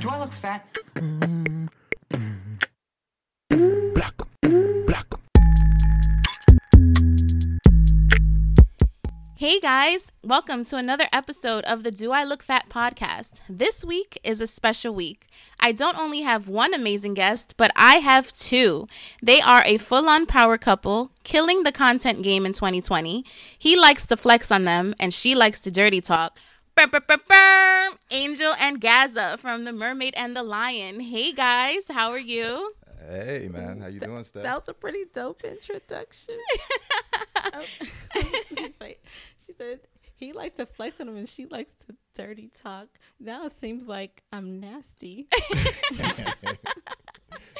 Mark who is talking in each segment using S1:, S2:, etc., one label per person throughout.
S1: Do I look fat?
S2: Hey guys, welcome to another episode of the Do I Look Fat podcast. This week is a special week. I don't only have one amazing guest, but I have two. They are a full on power couple, killing the content game in 2020. He likes to flex on them, and she likes to dirty talk. Angel and Gazza from The Mermaid and the Lion. Hey guys, how are you?
S3: Hey man, how you doing, Steph?
S4: That was a pretty dope introduction. Oh, she said he likes to flex on him and she likes to dirty talk. Now it seems like I'm nasty.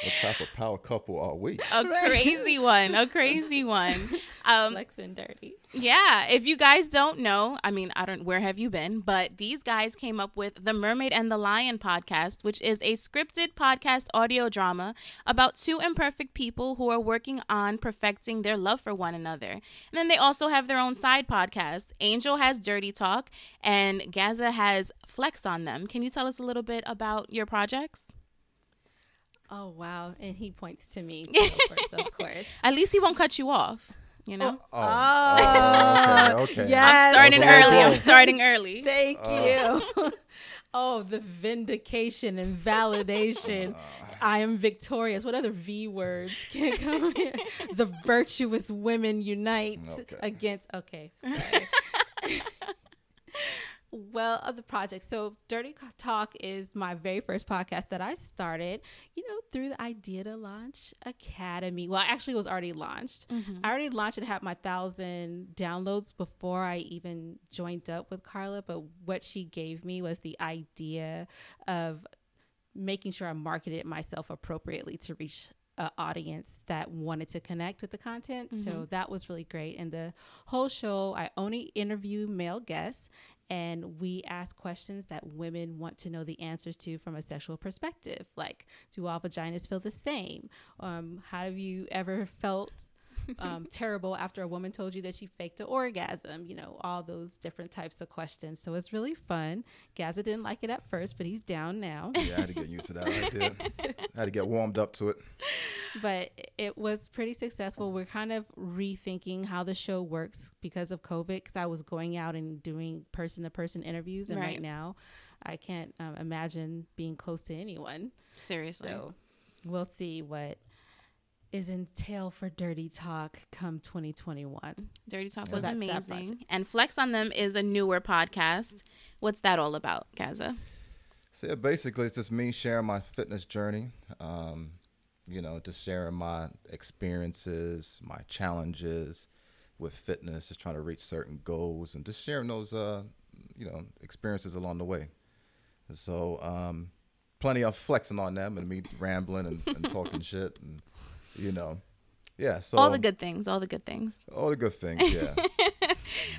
S3: what type of power couple are we?
S2: A crazy one, a crazy one. Um,
S4: Flexing dirty.
S2: Yeah, if you guys don't know, I mean, I don't where have you been, but these guys came up with the Mermaid and the Lion podcast, which is a scripted podcast audio drama about two imperfect people who are working on perfecting their love for one another. And then they also have their own side podcast. Angel has DurtyTalk and Gazza has Flex on them. Can you tell us a little bit about your projects?
S4: Oh wow. And he points to me to go first, of course.
S2: At least he won't cut you off, you know?
S3: Oh, oh, oh. okay, okay.
S4: yes.
S2: I'm starting
S3: That was
S2: early. I'm starting early.
S4: Thank you. oh, the vindication and validation. I am victorious. What other V words can come here? The virtuous women unite
S3: Okay.
S4: against. Okay. Well, of the project. So, Dirty Talk is my very first podcast that I started, you know, through the Idea to Launch Academy. Well, actually, it was already launched. Mm-hmm. I already launched and had my thousand downloads before I even joined up with Carla. But what she gave me was the idea of making sure I marketed myself appropriately to reach an audience that wanted to connect with the content. So mm-hmm. that was really great. And the whole show, I only interview male guests and we ask questions that women want to know the answers to from a sexual perspective. Like, do all vaginas feel the same? Um, how have you ever felt um, terrible after a woman told you that she faked an orgasm, you know, all those different types of questions. So it's really fun. Gazza didn't like it at first, but he's down now.
S3: Yeah, I had to get used to that. I. I had to get warmed up to it.
S4: but it was pretty successful. We're kind of rethinking how the show works because of COVID. Because I was going out and doing person to person interviews, and right,
S2: Right.
S4: now I can't um, imagine being close to anyone.
S2: Seriously.
S4: So we'll see what is entail for DurtyTalk come 2021.
S2: DurtyTalk
S4: So
S2: was
S4: that
S2: amazing.
S4: project.
S2: And Flex on Them is a newer podcast. What's that all about, Gazza?
S3: So yeah, basically, it's just me sharing my fitness journey. Um, you know, just sharing my experiences, my challenges with fitness, just trying to reach certain goals, and just sharing those, uh, you know, experiences along the way. So, um, plenty of flexing on them and me rambling and, and talking shit, and you know, yeah. So
S2: all the good things, all the good things.
S3: all the good things, yeah.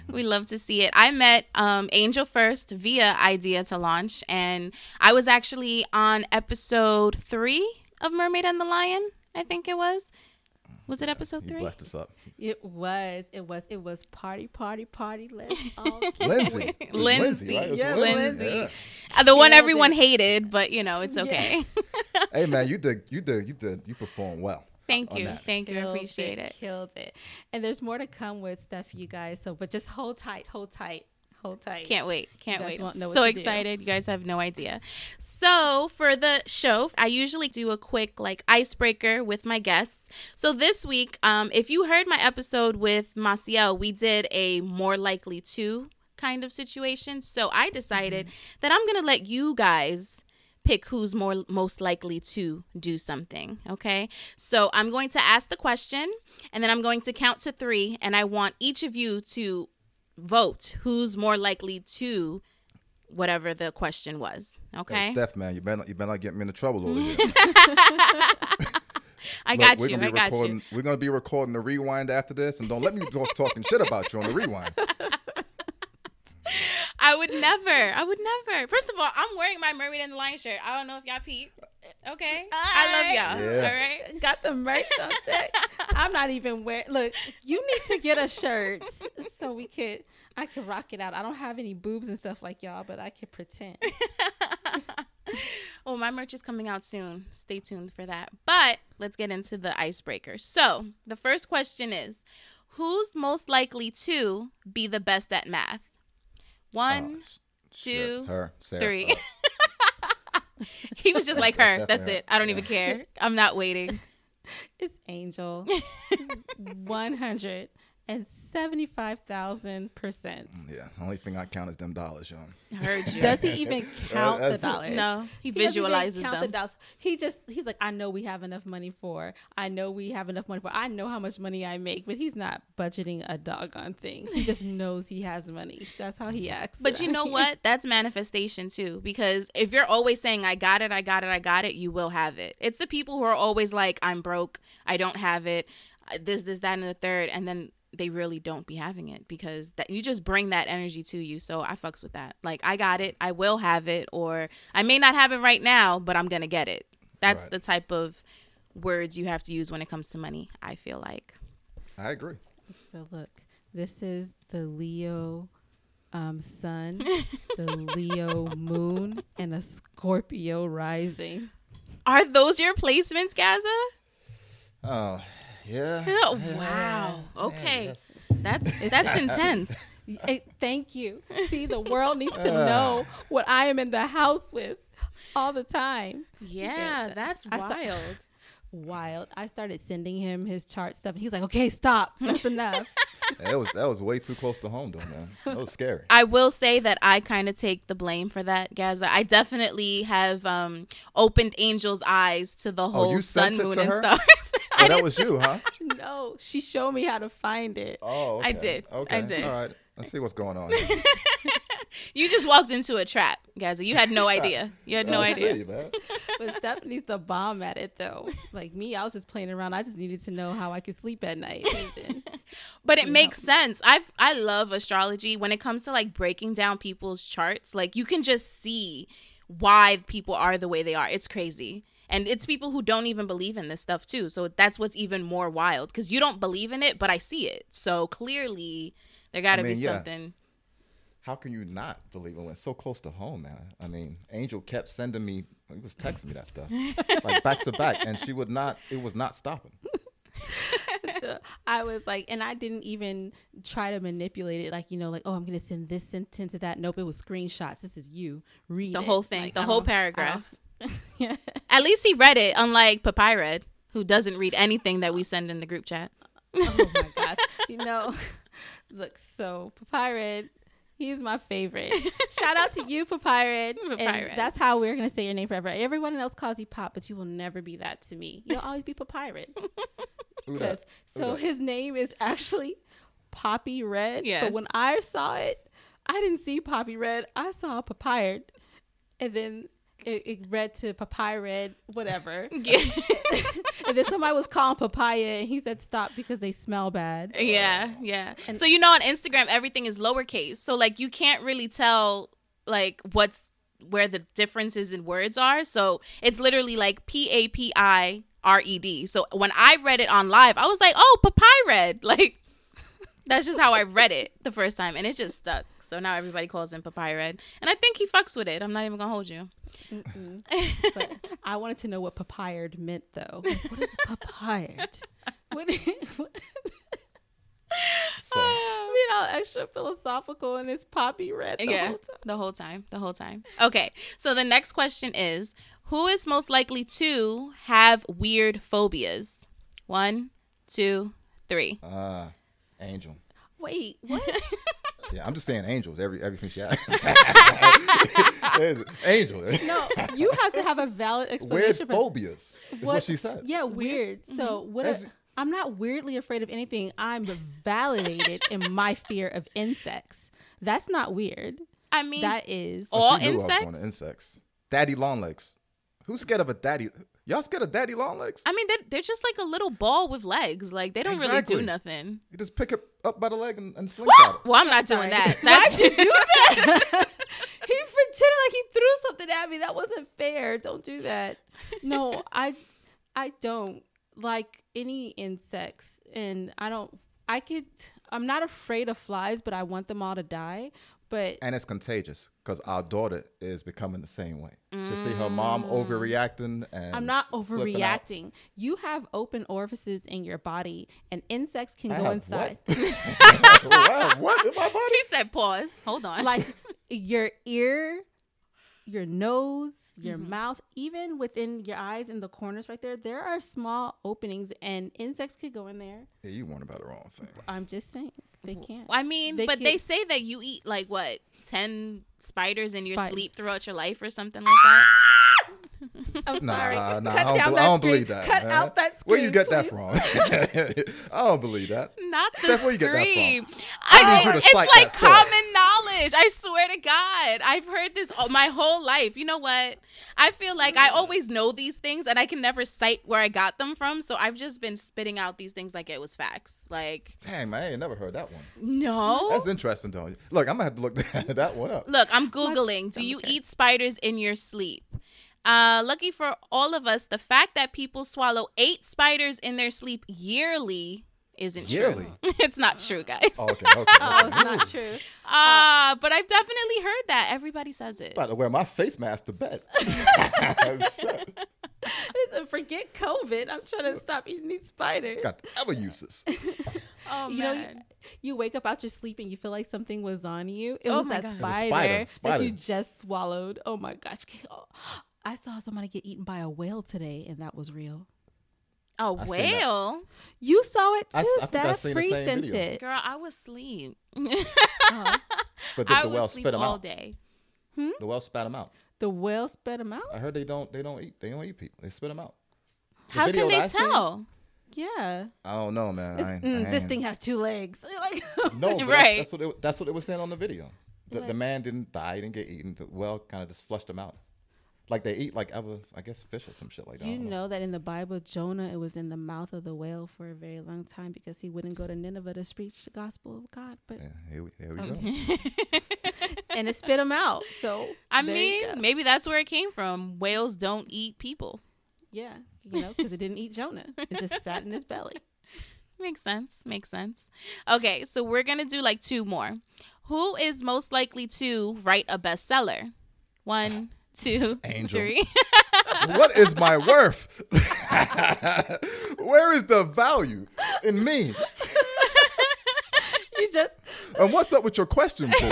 S2: We love to see it. I met um, Angel first via Idea to Launch, and I was actually on episode three of Mermaid and the Lion. I think it was. Was it episode
S3: you
S2: three?
S3: blessed us up.
S4: It was, it was, it was party, party, party. Let's all get
S3: Lindsay.
S2: Lindsay,
S3: right?
S4: Yeah,
S2: Lindsay.
S3: Yeah.
S2: Uh, the one everyone hated, but you know it's okay.
S3: Hey man, you did, you did, you did, you performed well.
S2: Thank you,
S3: that.
S2: thank you. I appreciate it.
S4: Killed it. And there's more to come with stuff, you guys. So, but just hold tight, hold tight, hold tight.
S2: Can't wait. Can't
S4: You guys
S2: wait. I'm
S4: won't know what
S2: so
S4: to do.
S2: excited. You guys have no idea. So, for the show, I usually do a quick like icebreaker with my guests. So, this week, um, if you heard my episode with Maciel, we did a more likely to kind of situation. So, I decided that I'm going to let you guys pick who's more most likely to do something okay so i'm going to ask the question and then i'm going to count to three and i want each of you to vote who's more likely to whatever the question was okay
S3: Hey, Steph, man, you better you better not get me into trouble over here.
S2: i
S3: Look,
S2: got
S3: we're
S2: you
S3: gonna
S2: i got
S3: recording,
S2: you
S3: We're gonna be recording the rewind after this, and don't let me talk talking shit about you on the rewind.
S2: i would never i would never first of all i'm wearing my mermaid and the lion shirt i don't know if y'all peep okay i love y'all
S3: Yeah.
S2: all right
S4: Got the merch on deck. I'm not even wearing. Look, you need to get a shirt so we could. I can rock it out. I don't have any boobs and stuff like y'all, but I can pretend.
S2: well, my merch is coming out soon. Stay tuned for that. But let's get into the icebreaker. So, the first question is Who's most likely to be the best at math? One,
S3: Oh, sh-
S2: two,
S3: her, Sarah.
S2: three.
S3: Oh,
S2: he was just like her. That's
S3: her.
S2: it. I don't
S3: Yeah.
S2: even care. I'm not waiting.
S4: It's Angel. One hundred and seventy-five thousand percent.
S3: yeah, only thing I count is them dollars, y'all.
S2: Heard you.
S4: Does he even count the
S3: that's it.
S4: dollars?
S2: no, he,
S4: He doesn't even
S2: visualizes
S4: count
S2: them.
S4: The dollars. He just he's like, I know we have enough money for. I know we have enough money for. I know how much money I make, but he's not budgeting a doggone thing. He just knows he has money. That's how he acts.
S2: But you know what? That's manifestation too. Because if you're always saying, I got it, I got it, I got it, you will have it. It's the people who are always like, I'm broke, I don't have it, this, this, that, and the third. And then they really don't be having it because that you just bring that energy to you. So I fucks with that. Like, I got it, I will have it, or I may not have it right now, but I'm going to get it. That's
S3: Right.
S2: the type of words you have to use when it comes to money, I feel like.
S3: I agree.
S4: So look, this is the Leo um, sun, the Leo moon, and a Scorpio rising.
S2: Are those your placements, Gazza?
S3: Oh, yeah.
S2: Oh,
S3: Yeah.
S2: wow.
S3: Man,
S2: Okay.
S3: that's-
S2: That's that's intense.
S4: Eh, thank you. See, the world needs to
S3: Ah.
S4: know what I am in the house with all the time.
S2: Yeah,
S4: Yeah.
S2: that's
S4: I sta-
S2: wild.
S4: Wild. I started sending him his chart stuff. He's like, okay, stop. That's enough.
S3: That was that was way too close to home, though, man. That was scary.
S2: I will say that I kind of take the blame for that, Gazza. I definitely have um, opened Angel's eyes to the whole
S3: Oh,
S2: sun, moon, and stars.
S3: Oh, that was you, huh?
S4: no, she showed me how to find it.
S3: Oh, okay.
S2: I did. I
S3: Okay.
S2: did.
S3: All right. Let's see what's going on.
S2: you just walked into a trap, Gazza. You had no idea. You had no
S3: I
S2: idea.
S3: see you, man.
S4: But Stephanie's the bomb at it, though. Like me, I was just playing around. I just needed to know how I could sleep at night.
S2: But it makes sense. I've I love astrology when it comes to like breaking down people's charts. Like you can just see why people are the way they are. It's crazy. And it's people who don't even believe in this stuff too. So that's what's even more wild cuz you don't believe in it, but I see it. So clearly there got to
S3: I mean,
S2: be
S3: yeah.
S2: something.
S3: How can you not believe it when it's so close to home, man? I mean, Angel kept sending me, he was texting me that stuff, like back to back, and she would not, it was not stopping.
S4: so I was like, and I didn't even try to manipulate it. Like, you know, like, oh, I'm going to send this sentence to that. Nope, it was screenshots. This is you. Read
S2: The
S4: it.
S2: whole thing,
S4: Like,
S2: the
S4: I
S2: whole paragraph.
S4: Don't- yeah.
S2: At least he read it unlike Papyred who doesn't read anything that we send in the group chat.
S4: oh my gosh. You know, look, so Papyrus, he's my favorite. Shout out to you, Papyrus.
S2: Papyrus.
S4: That's how we're going to say your name forever. Everyone else calls you Pop, but you will never be that to me. You'll always be Papyrus.
S3: Who
S4: Because
S3: that?
S4: so
S3: that?
S4: his name is actually Poppy Red.
S2: Yes.
S4: But when I saw it, I didn't see Poppy Red. I saw Papyrus. And then it, it read to Papyrus Red, whatever.
S2: Yeah.
S4: and then somebody was calling papaya and he said stop because they smell bad.
S2: Yeah, yeah.
S4: And-
S2: so you know on Instagram everything is lowercase. So like you can't really tell like what's where the differences in words are. So it's literally like P A P I R E D. So when I read it on live, I was like, "Oh, papyrus." Like that's just how I read it the first time and it just stuck. So now everybody calls him papyrus. And I think he fucks with it. I'm not even going to hold you.
S4: But I wanted to know what papyred meant though. Like, what is papyred? What, what
S3: So,
S4: I mean, all extra philosophical and it's poppy red. The
S2: yeah,
S4: whole time.
S2: the whole time, the whole time. Okay, so the next question is who is most likely to have weird phobias? One, two, three.
S3: uh, Angel.
S4: Wait, what?
S3: Yeah, I'm just saying angels. Every everything she has. Angel.
S4: no, you have to have a valid
S3: Weird
S4: explanation for
S3: phobias. Is what,
S4: What-
S3: she said.
S4: Yeah, weird. So mm-hmm. what?
S3: That's-
S4: I'm not weirdly afraid of anything. I'm validated in my fear of insects. That's not weird.
S2: I mean,
S4: That is.
S2: All
S3: she knew I was going to
S2: insects?
S3: insects. Daddy long legs. Who's scared of a daddy? Y'all scared of daddy long legs?
S2: I mean, they're, they're just like a little ball with legs. Like they don't really do nothing.
S3: You just pick it up by the leg and, and slingshot it.
S2: Well, I'm not doing
S4: Sorry.
S2: that.
S4: Why'd you do that? he pretended like he threw something at me. That wasn't fair. Don't do that. No, I, I don't like any insects, and I don't. I could. I'm not afraid of flies, but I want them all to die. But
S3: and it's contagious because our daughter is becoming the same way. She see her mom overreacting, and
S4: I'm not overreacting. You have open orifices in your body, and insects can
S3: I
S4: go inside.
S3: What? wow, what in my body?
S2: He said, "Pause. Hold on."
S4: like your ear, your nose, your
S2: Mm-hmm.
S4: mouth, even within your eyes in the corners right there, there are small openings and insects could go in there.
S3: Yeah, you warned about the wrong thing.
S4: I'm just saying they can't.
S2: I mean,
S4: They
S2: but they
S4: can't-
S2: say that you eat like what ten spiders in your sleep throughout your life or something like that.
S4: I'm
S3: Nah,
S4: sorry.
S3: nah,
S4: Cut
S3: I don't,
S4: down
S3: bel-
S4: that
S3: I don't believe that.
S4: Cut
S3: man.
S4: out that
S3: Where you
S4: screen,
S3: get that from? I don't believe that.
S2: Not the
S3: Steph, where you get that from?
S2: scream.
S3: I
S2: I
S3: need you to
S2: it's like
S3: that source.
S2: common knowledge. I swear to God, I've heard this all, my whole life. You know what? I feel like I mm. always know these things, and I can never cite where I got them from. So I've just been spitting out these things like it was facts. Like
S3: Dang, man, I ain't never heard that one.
S2: no.
S3: That's interesting, though. Look, I'm gonna have to look that, that one up.
S2: Look, I'm googling. Do you eat spiders in your sleep? Uh, lucky for all of us, the fact that people swallow eight spiders in their sleep yearly isn't
S3: Yearly?
S2: true. it's not true, guys.
S3: Oh, okay, okay.
S4: Oh, it's not true.
S2: Uh, but I've definitely heard that. Everybody says it.
S3: about to wear my face mask to bed.
S4: Listen, forget COVID. I'm trying to stop eating these spiders.
S3: Got the other uses.
S2: Oh
S4: you know, you, you wake up out your sleep and you feel like something was on you. It
S2: Oh
S4: was that
S2: God. It was
S4: spider,
S3: spider,
S4: that you just swallowed. Oh my gosh. Oh, I saw somebody get eaten by a whale today, and that was real.
S2: a
S3: I
S2: whale,
S4: You saw it too,
S3: I s- I think I
S4: Steph.
S3: seen
S4: Free sent it.
S2: girl. I was asleep.
S4: Uh-huh.
S3: But did
S2: I
S3: the whale
S2: was asleep
S3: spit them
S2: all
S3: out?
S2: day.
S3: The whale spat them out.
S4: The whale spit him out.
S3: I heard they don't. They don't eat. They don't eat people. They spit them out. The
S2: How can they
S3: that I seen-
S2: tell?
S4: Yeah.
S3: I don't know, man. I ain't,
S4: Mm,
S3: I
S4: this thing has two legs. Like,
S3: No,
S2: Right.
S3: That's, that's what it, that's what it was saying on the video. The, the man didn't die. He didn't get eaten. The whale kind of just flushed him out. Like they eat like other, I guess, fish or some shit like that. I
S4: you
S3: don't
S4: know that in the Bible, Jonah it was in the mouth of the whale for a very long time because he wouldn't go to Nineveh to preach the gospel of God, but
S3: Yeah, here we, here we go.
S4: and it spit him out. So
S2: I
S4: there you go.
S2: mean, maybe that's where it came from. Whales don't eat people.
S4: Yeah, you know, because it didn't eat Jonah. It just sat in his belly.
S2: Makes sense. Makes sense. Okay, so we're gonna do like two more. Who is most likely to write a bestseller? One, two,
S3: Angel.
S2: three.
S3: what is my worth? Where is the value in me?
S4: You just
S3: And what's up with your question pool?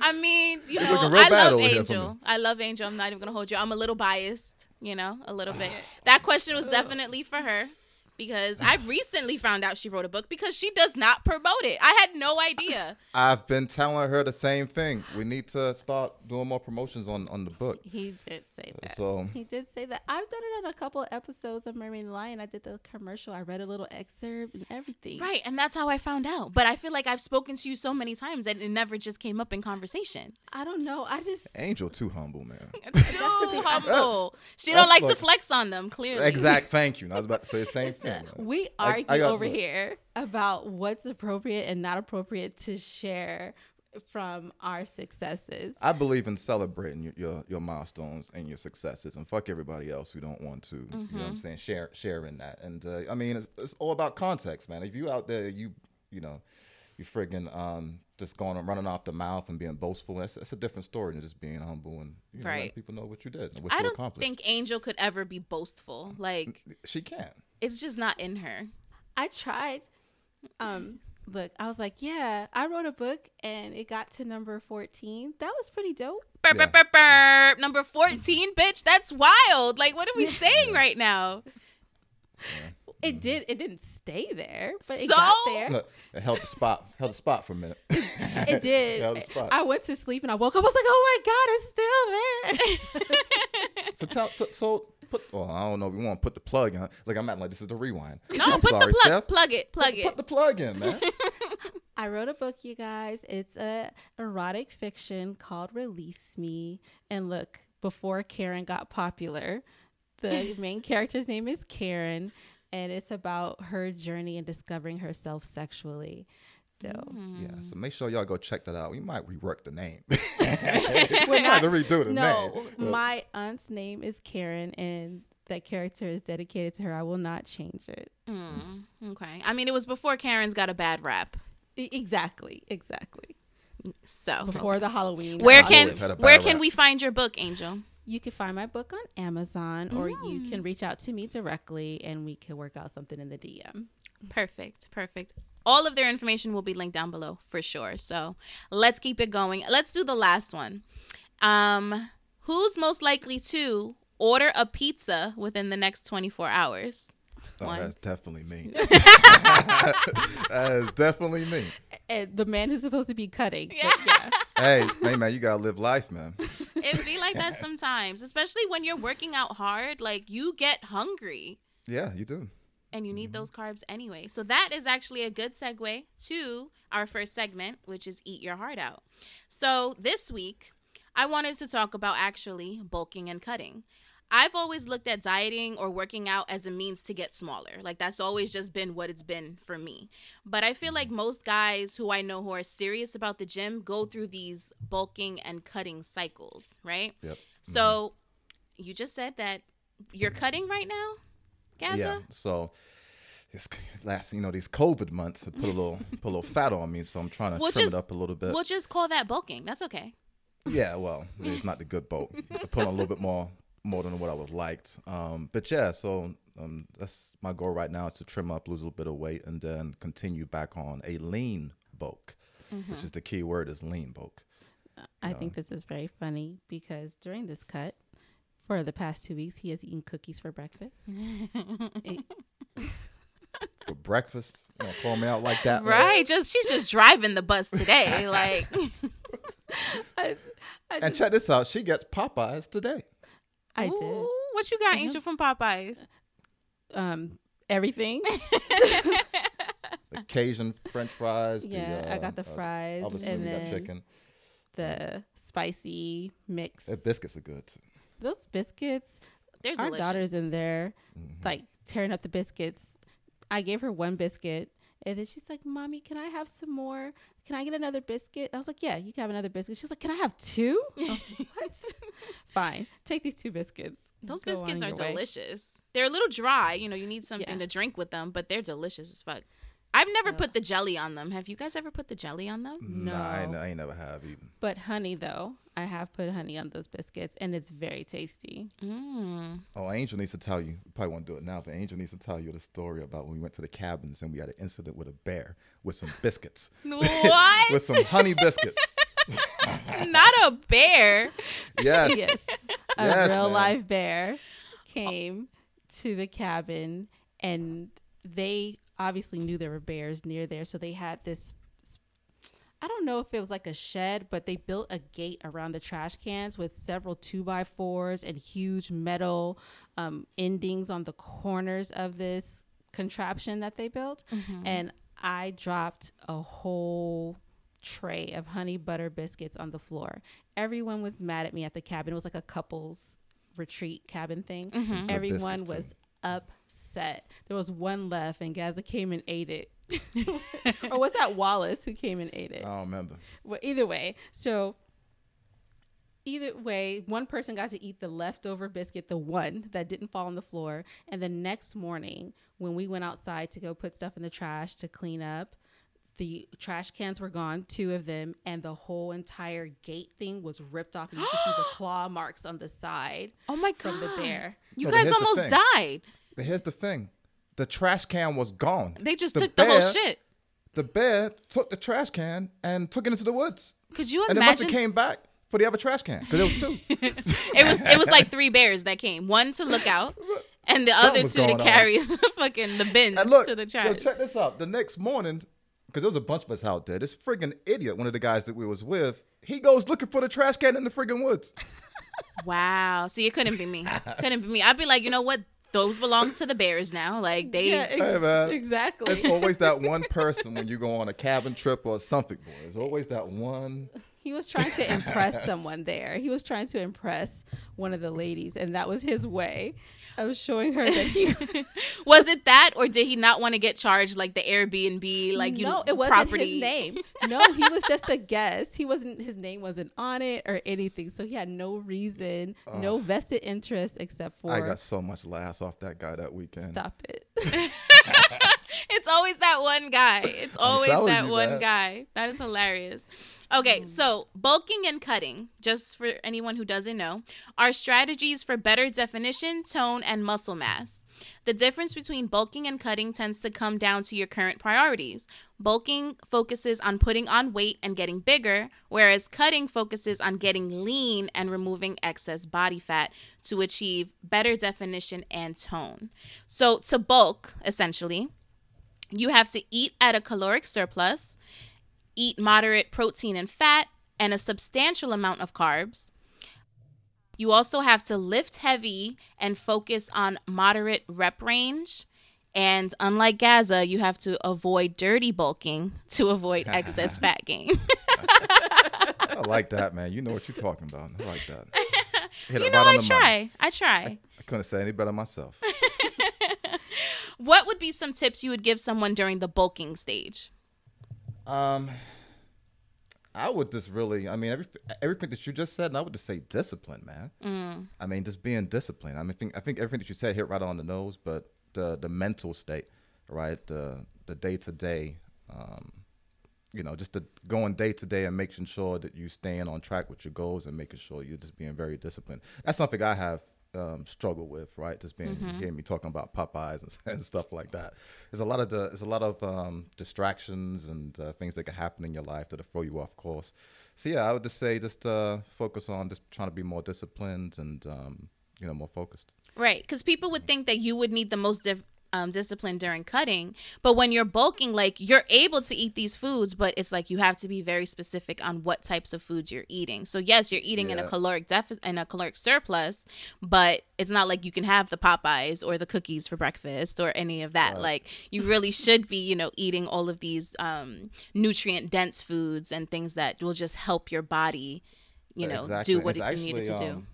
S2: I mean, you
S3: It's
S2: know,
S3: looking
S2: I love
S3: over here for
S2: Angel. I love Angel. I'm not even gonna hold you. I'm a little biased, you know, a little bit. That question was definitely for her because I've recently found out she wrote a book because she does not promote it. I had no idea.
S3: I've been telling her the same thing. We need to start doing more promotions on on the book.
S4: he did say that.
S3: So
S4: He did say that. I've done it on a couple of episodes of Mermaid the Lion. I did the commercial. I read a little excerpt and everything.
S2: Right, and that's how I found out. But I feel like I've spoken to you so many times that it never just came up in conversation.
S4: I don't know. I just
S3: Angel too humble, man.
S2: Too humble. She don't
S3: That's
S2: like to flex on them. Clearly,
S3: Exact. Thank you. I was about to say the same man.
S4: we argue
S3: I got-
S4: over here about what's appropriate and not appropriate to share from our successes.
S3: I believe in celebrating your, your your milestones and your successes, and fuck everybody else who don't want to. You know what I'm saying? Share in that. And uh, I mean, it's, it's all about context, man. If you out there, you you know, you friggin' um just going and running off the mouth and being boastful. That's that's a different story than just being humble and you know, letting
S2: Right.
S3: people know what you did and what
S2: I
S3: you
S2: don't think Angel could ever be boastful. Like
S3: she can.
S2: It's just not in her.
S4: I tried. Um, look, I was like, yeah, I wrote a book and it got to number 14. That was pretty dope.
S2: Burp,
S3: Yeah.
S2: burp, burp, burp. Number 14, bitch. That's wild. Like, what are we saying right now?
S4: It did. It didn't stay there, but it
S2: So?
S4: got there.
S3: Look, it held the spot. held the spot for a minute.
S4: It did.
S3: held the spot.
S4: I went to sleep and I woke up. I was like, "Oh my god, it's still there."
S3: So tell so, so put well, I don't know if we want to put the plug in. Like I'm at like this is the rewind.
S2: No,
S3: I'm
S2: put
S3: sorry,
S2: the plug.
S3: Steph.
S2: Plug it. Plug
S3: Put
S2: it.
S3: Put the plug in, man.
S4: I wrote a book, you guys. It's a erotic fiction called Release Me. And look, before Karen got popular, the main character's name is Karen, and it's about her journey in discovering herself sexually. So
S3: yeah, so make sure y'all go check that out. We might rework the name.
S4: We're
S3: we might have to
S4: not-
S3: redo the
S4: no,
S3: name. But
S4: my aunt's name is Karen, and that character is dedicated to her. I will not change it.
S2: Mm, okay. I mean, it was before Karen's got a bad rap.
S4: Exactly, exactly.
S2: So
S4: Before the Halloween.
S2: where
S3: I
S2: can
S3: always had a bad
S2: where can
S3: rap.
S2: we find your book, Angel?
S4: You can find my book on Amazon, or
S2: Mm.
S4: you can reach out to me directly, and we can work out something in the DM.
S2: Perfect, perfect. All of their information will be linked down below for sure. So let's keep it going. Let's do the last one. Um, who's most likely to order a pizza within the next 24 hours?
S3: Oh,
S2: One.
S3: that's definitely me. that is definitely me.
S4: And the man who's supposed to be cutting.
S2: Yeah.
S4: yeah.
S3: Hey, hey, man, you gotta live life, man.
S2: It be like that sometimes, especially when you're working out hard. Like you get hungry
S3: Yeah, you do.
S2: and you need mm-hmm. those carbs anyway. So that is actually a good segue to our first segment, which is Eat Your Heart Out. So this week, I wanted to talk about actually bulking and cutting. I've always looked at dieting or working out as a means to get smaller. Like that's always just been what it's been for me. But I feel like most guys who I know who are serious about the gym go through these bulking and cutting cycles, right?
S3: Yep. Mm-hmm.
S2: So you just said that you're cutting right now, Gazza?
S3: Yeah. So it's last, you know, these COVID months have put a little put a little fat on me, so I'm trying to
S2: Well,
S3: trim
S2: just-
S3: it up a little bit.
S2: We'll just call that bulking. That's okay.
S3: yeah, well, it's not the good boat. I put on a little bit more more than what I would have liked. Um, but yeah, so um, that's my goal right now is to trim up, lose a little bit of weight, and then continue back on a lean bulk,
S2: Mm-hmm.
S3: which is the key word is lean bulk.
S4: I think this is very funny because during this cut, for the past two weeks, he has eaten cookies for breakfast.
S3: For breakfast, you know, call me out like that.
S2: Right. Just she's just driving the bus today. Like
S4: I, I,
S3: And
S4: just-
S3: check this out. She gets Popeyes today.
S4: I
S2: Ooh,
S4: did
S2: What you got, Angel from Popeyes?
S4: um, everything.
S3: The Cajun French fries. the,
S4: yeah, I got the
S3: uh,
S4: fries
S3: Obviously,
S4: and
S3: we got chicken.
S4: the spicy mix.
S3: The biscuits are good too.
S4: Those biscuits,
S2: There's
S4: our
S2: delicious.
S4: daughter's in there,
S3: Mhm.
S4: like tearing up the biscuits. I gave her one biscuit, and then she's like, "Mommy, can I have some more? Can I get another biscuit?" I was like, "Yeah, you can have another biscuit." She's like, "Can I have two? I was like, what? Fine, take these two biscuits.
S2: Those
S4: Go
S2: biscuits are
S4: your way."
S2: delicious. They're a little dry. You know, you need something
S4: Yeah.
S2: to drink with them, but they're delicious as fuck. I've never
S4: So-
S2: put the jelly on them. Have you guys ever put the jelly on them?
S3: Nah, I,
S4: No.
S3: I ain't never have even.
S4: But honey, though, I have put honey on those biscuits, and it's very tasty.
S2: Mm.
S3: Oh, Angel needs to tell you. you Probably won't do it now, but Angel needs to tell you the story about when we went to the cabins and we had an incident with a bear with some biscuits,
S2: What?
S3: with some honey biscuits.
S2: Not a bear.
S3: Yes.
S4: yes, a
S3: Yes,
S4: real
S3: man.
S4: live bear came to the cabin, and they obviously knew there were bears near there, so they had this. I don't know if it was like a shed, but they built a gate around the trash cans with several two by fours and huge metal um, endings on the corners of this contraption that they built. And I dropped a whole tray of honey butter biscuits on the floor. Everyone was mad at me at the cabin. It was like a couples retreat cabin thing.
S3: Good
S4: Everyone was
S3: too.
S4: Upset. There was one left, and Gazza came and ate it. or was that Wallace who came and ate it?
S3: I don't remember.
S4: Well, either way, so either way, one person got to eat the leftover biscuit, the one that didn't fall on the floor. And the next morning, when we went outside to go put stuff in the trash to clean up, the trash cans were gone, two of them, and the whole entire gate thing was ripped off. And you could see the claw marks on the side
S2: Oh my god.
S4: from the bear.
S2: You
S3: No,
S2: guys almost died.
S3: But here's the thing: the trash can was gone.
S2: They just
S3: The
S2: took the whole shit.
S3: The bear took the trash can and took it into the woods,
S2: Could you imagine?
S3: and it must have came back for the other trash can because there was two.
S2: It was it was like three bears that came. One to look out, and the
S3: Something
S2: other two to
S3: going on.
S2: carry the fucking the bins
S3: And look,
S2: to the trash.
S3: yo,
S2: trash.
S3: check this out. The next morning, because there was a bunch of us out there, this friggin' idiot, one of the guys that we was with, he goes looking for the trash can in the friggin' woods.
S2: Wow. See, it couldn't be me. Couldn't be me. I'd be like, you know what? Those belong to the bears now. Like they.
S4: Yeah, ex-
S3: Hey,
S4: exactly.
S3: It's always that one person when you go on a cabin trip or something. Boy, it's always that one.
S4: He was trying to impress someone there. He was trying to impress one of the ladies, and that was his way of showing her that he.
S2: Was it that, or did he not want to get charged like the Airbnb, like you
S4: know it wasn't
S2: property?
S4: his name. No, he was just a guest. He wasn't. His name wasn't on it or anything. So he had no reason, no vested interest except for
S3: I got so much laughs off that guy that weekend.
S4: stop it.
S2: It's always that one guy. It's always that
S3: you,
S2: one
S3: man.
S2: guy. That is hilarious. Okay, hmm. so bulking and cutting, just for anyone who doesn't know, are strategies for better definition, tone, and muscle mass. The difference between bulking and cutting tends to come down to your current priorities. Bulking focuses on putting on weight and getting bigger, whereas cutting focuses on getting lean and removing excess body fat to achieve better definition and tone. So, to bulk, essentially, you have to eat at a caloric surplus, eat moderate protein and fat, and a substantial amount of carbs. You also have to lift heavy and focus on moderate rep range. And unlike Gazza, you have to avoid dirty bulking to avoid excess fat gain.
S3: I like that, man. You know what you're talking about. I like that. Hit
S2: you know,
S3: right
S2: I
S3: the money.
S2: try. I try.
S3: I couldn't say any better myself.
S2: What would be some tips you would give someone during the bulking stage?
S3: Um, I would just really, I mean, every, everything that you just said, and I would just say discipline, man.
S2: Mm.
S3: I mean, just being disciplined. I mean, I think, I think everything that you said hit right on the nose, but the the mental state, right? The the day to day, um, you know, just the going day to day and making sure that you staying on track with your goals and making sure you're just being very disciplined. That's something I have um, struggled with, right? Just being hearing me talking about Popeyes and, and stuff like that. There's a lot of the, there's a lot of um, distractions and uh, things that can happen in your life that'll throw you off course. So yeah, I would just say just uh, focus on just trying to be more disciplined and um, you know more focused.
S2: Right, because people would think that you would need the most dif- um, discipline during cutting, but when you're bulking, like you're able to eat these foods, but it's like you have to be very specific on what types of foods you're eating. So yes, you're eating in a caloric deficit and a caloric surplus, but it's not like you can have the Popeyes or the cookies for breakfast or any of that.
S3: Right.
S2: Like you really should be, you know, eating all of these um, nutrient dense foods and things that will just help your body, you know,
S3: Exactly.
S2: do what
S3: It's
S2: it needed to
S3: actually,
S2: do.
S3: um,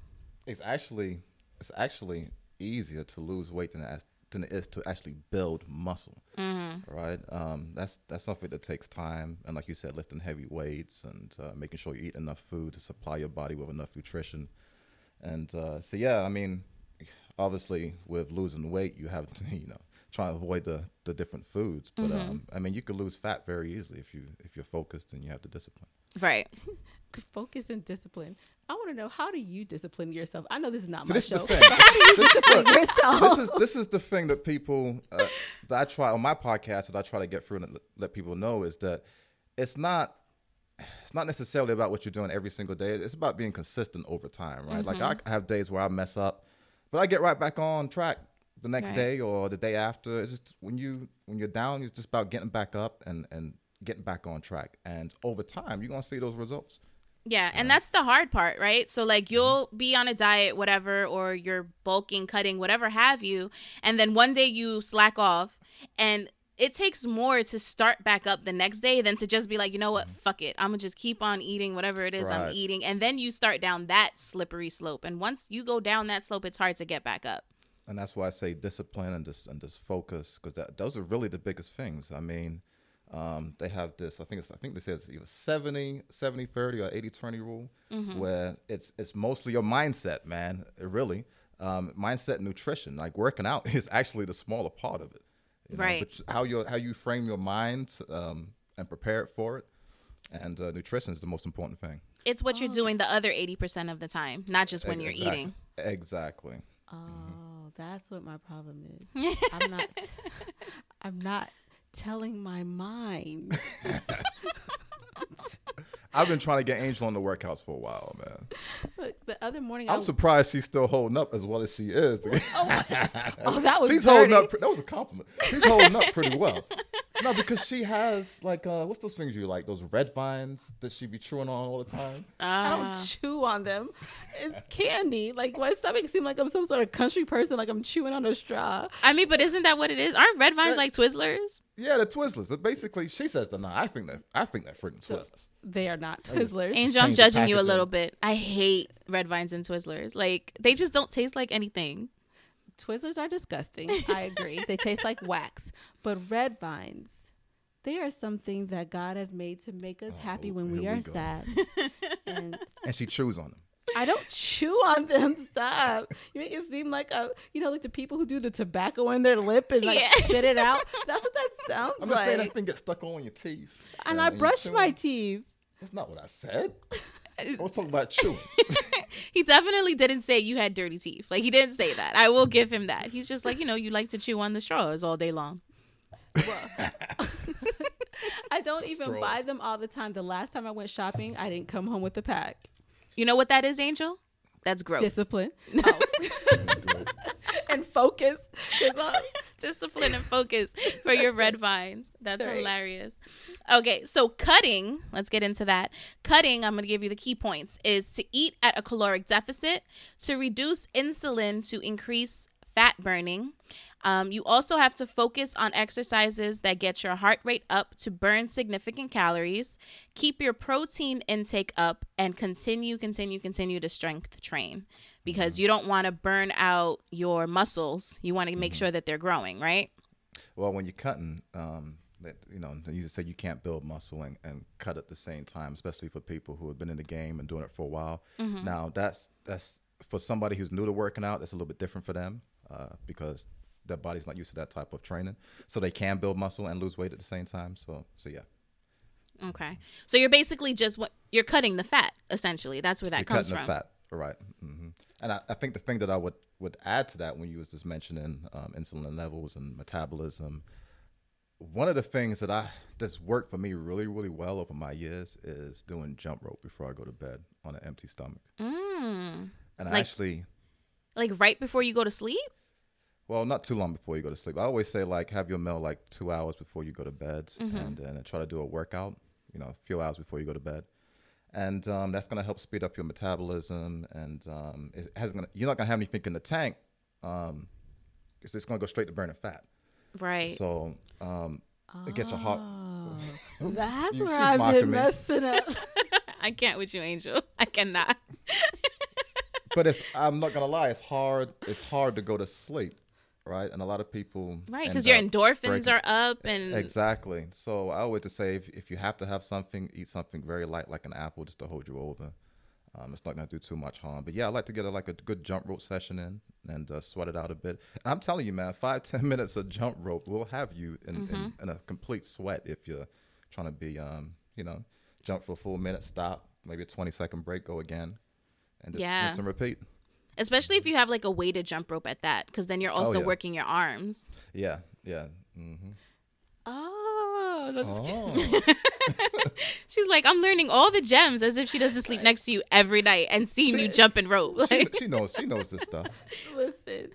S3: It's actually it's actually easier to lose weight than it, than it is to actually build muscle.
S2: Mm-hmm.
S3: Right. Um, that's that's something that takes time, and like you said, lifting heavy weights and uh, making sure you eat enough food to supply your body with enough nutrition. And uh, so yeah, I mean, obviously with losing weight, you have to you know try to avoid the the different foods. But
S2: Mm-hmm.
S3: um, I mean, you could lose fat very easily if you if you're focused and you have the discipline.
S2: Right.
S4: Focus and discipline. I want to know how do you discipline yourself? I know this is not
S3: So
S4: my
S3: this is
S4: show.
S3: the thing.
S4: but how do you
S3: This-
S4: discipline
S3: look,
S4: yourself?
S3: this is this is the thing that people uh, that I try on my podcast that I try to get through and let, people know is that it's not it's not necessarily about what you're doing every single day. It's about being consistent over time, right? Like I have days where I mess up, but I get right back on track the next
S2: Right.
S3: day or the day after. It's just when you when you're down, it's just about getting back up and and getting back on track. And over time, you're gonna see those results.
S2: Yeah, and that's the hard part, right? So like
S3: Mm-hmm.
S2: you'll be on a diet, whatever, or you're bulking, cutting, whatever have you, and then one day you slack off, and it takes more to start back up the next day than to just be like, you know what, fuck it, I'm gonna just keep on eating whatever it is I'm
S3: Mm-hmm.
S2: Eating, and then you start down that slippery slope, and once you go down that slope, it's hard to get back up.
S3: and that's why I say discipline and just and just focus because those are really the biggest things. I mean, um, they have this. I think it's I think this is either 70, 70, 30 or 80, 20 rule where it's it's mostly your mindset, man. It really, um, mindset, and nutrition. Like working out is actually the smaller part of it. you know,
S2: Right.
S3: But how you how you frame your mind um, and prepare it for it, and uh, nutrition is the most important thing.
S2: It's what you're doing the other eighty percent of the time, not just when you're eating.
S3: Exactly.
S4: Oh, that's what my problem is. I'm not. I'm not telling my mind.
S3: I've been trying to get Angel on the workouts for a while, man.
S4: Look, the other morning, I
S3: I'm surprised she's still holding up as well as she is.
S4: Oh, oh, that was
S3: she's
S4: dirty.
S3: holding up. That was a compliment. She's holding up pretty well. No, because she has like uh, what's those things you like? Those red vines that she be chewing on all the time.
S4: I
S2: Uh,
S4: don't chew on them. It's candy. Like my stomach seems like I'm some sort of country person. Like I'm chewing on a straw.
S2: I mean, but isn't that what it is? Aren't red vines
S3: Yeah.
S2: like Twizzlers?
S3: Yeah, the Twizzlers. They're basically, she says they're not. I think that I think they're freaking
S4: So-
S3: Twizzlers.
S4: They are not Twizzlers.
S2: Angel, I'm judging you a little bit. I hate red vines and Twizzlers. Like they just don't taste like anything.
S4: Twizzlers are disgusting. I agree. they taste like wax. But red vines, they are something that God has made to make us happy when we are
S3: we
S4: sad. and
S3: And she chews on them.
S4: I don't chew on them. Stop. You make it seem like a, you know, like the people who do the tobacco in their lip and like
S2: Yeah.
S4: spit it out. That's what that sounds like.
S3: I'm just saying that
S4: like.
S3: thing gets stuck on your teeth.
S4: And
S3: uh,
S4: I brush my teeth.
S3: That's not what I said. I was talking about chewing.
S2: He definitely didn't say you had dirty teeth. Like he didn't say that. I will give him that. He's just like, you know, you like to chew on the straws all day long.
S4: Well, I don't even buy them all the time. The last time I went shopping, I didn't come home with a pack.
S2: You know what that is, Angel? That's growth.
S4: Discipline. Oh. and focus.
S2: Discipline and focus for your red vines. That's
S4: Right.
S2: hilarious. Okay, so cutting, let's get into that. Cutting, I'm going to give you the key points, is to eat at a caloric deficit, to reduce insulin to increase fat burning. Um, you also have to focus on exercises that get your heart rate up to burn significant calories, keep your protein intake up, and continue, continue, continue to strength train because you don't want to burn out your muscles. You want to make sure that they're growing, right?
S3: Well, when you're cutting, um, you know, you say you can't build muscle and, and cut at the same time, especially for people who have been in the game and doing it for a while.
S2: Mm-hmm.
S3: Now, that's that's for somebody who's new to working out. That's a little bit different for them uh, because their body's not used to that type of training, so they can build muscle and lose weight at the same time. So, so yeah,
S2: Okay. So you're basically just what you're cutting the fat, essentially. That's where that
S3: you're
S2: comes
S3: cutting
S2: from.
S3: the fat, right? hmm And I, I think the thing that I would would add to that when you was just mentioning um, insulin levels and metabolism, one of the things that I that's worked for me really really well over my years is doing jump rope before I go to bed on an empty stomach.
S2: Mm.
S3: And I actually,
S2: Like right before you go to sleep?
S3: well, not too long before you go to sleep. I always say like have your meal like two hours before you go to bed, and then try to do a workout. You know, a few hours before you go to bed. And um, that's gonna help speed up your metabolism, and um, it has gonna. You're not gonna have anything in the tank. Um, it's just gonna go straight to burning fat.
S2: Right.
S3: So um, it gets your heart.
S4: Oh, that's
S3: You-
S4: where I've
S3: mocking
S4: been
S3: me.
S4: messing up.
S2: I can't with you, Angel. I cannot.
S3: But it's. I'm not gonna lie. It's hard. It's hard to go to sleep, right? And a lot of people.
S2: Right, because your endorphins
S3: breaking-
S2: are up and
S3: Exactly. So I always just say if, if you have to have something, eat something very light like an apple just to hold you over. Um, it's not going to do too much harm. But yeah, I like to get a, like a good jump rope session in and uh, sweat it out a bit. And I'm telling you, man, five ten minutes of jump rope will have you in,
S2: Mm-hmm.
S3: in, in a complete sweat if you're trying to be, um, you know, jump for a full minute, stop, maybe a 20 second break, go again, and just
S2: Yeah.
S3: rinse and repeat.
S2: especially if you have like a weighted jump rope at that, because then you're also
S3: Oh, yeah.
S2: working your arms.
S3: Yeah, yeah. Mm-hmm.
S4: Oh, no, just.
S3: Oh.
S2: She's like, I'm learning all the gems as if she doesn't sleep next to you every night and seeing you
S3: She-
S2: jump and rope.
S3: she, she knows. She knows this stuff.
S4: listen.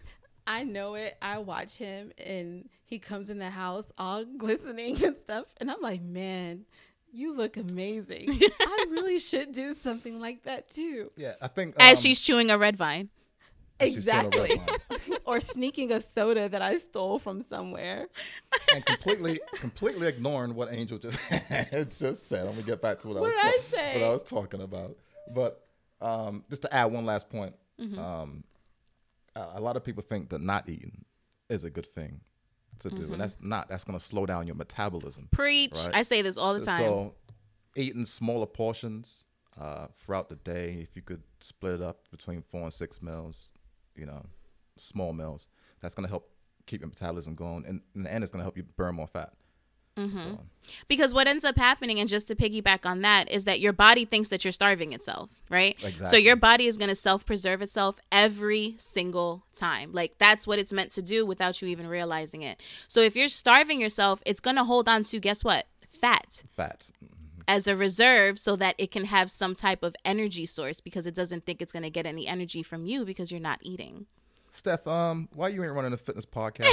S4: I know it. I watch him and he comes in the house all glistening and stuff. And I'm like, man, you look amazing. I really should do something like that too.
S3: Yeah, I think
S2: as
S3: um,
S2: she's chewing a red vine.
S3: she's red
S4: Exactly. or sneaking a soda that I stole from somewhere.
S3: and completely completely ignoring what Angel just just said. I'm gonna get back to what,
S4: What
S3: I was
S4: did I
S3: talk-
S4: say?
S3: what I was talking about. But um, just to add one last point,
S2: Mm-hmm.
S3: um, a a lot of people think that not eating is a good thing to do,
S2: Mm-hmm.
S3: and that's not. That's gonna slow down your metabolism.
S2: Preach.
S3: Right.
S2: I say this all the time.
S3: So, eating smaller portions uh, throughout the day, if you could split it up between four and six meals, you know, small meals, that's going to help keep your metabolism going. And in the end, it's going to help you burn more fat.
S2: Mm-hmm.
S3: So,
S2: Because what ends up happening, and just to piggyback on that, is that your body thinks that you're starving itself, right?
S3: Exactly.
S2: So your body is going to self preserve itself every single time. Like that's what it's meant to do without you even realizing it. So if you're starving yourself, it's going to hold on to, guess what? Fat
S3: Fat.
S2: as a reserve so that it can have some type of energy source because it doesn't think it's going to get any energy from you because you're not eating.
S3: Steph, um, why you ain't running a fitness podcast?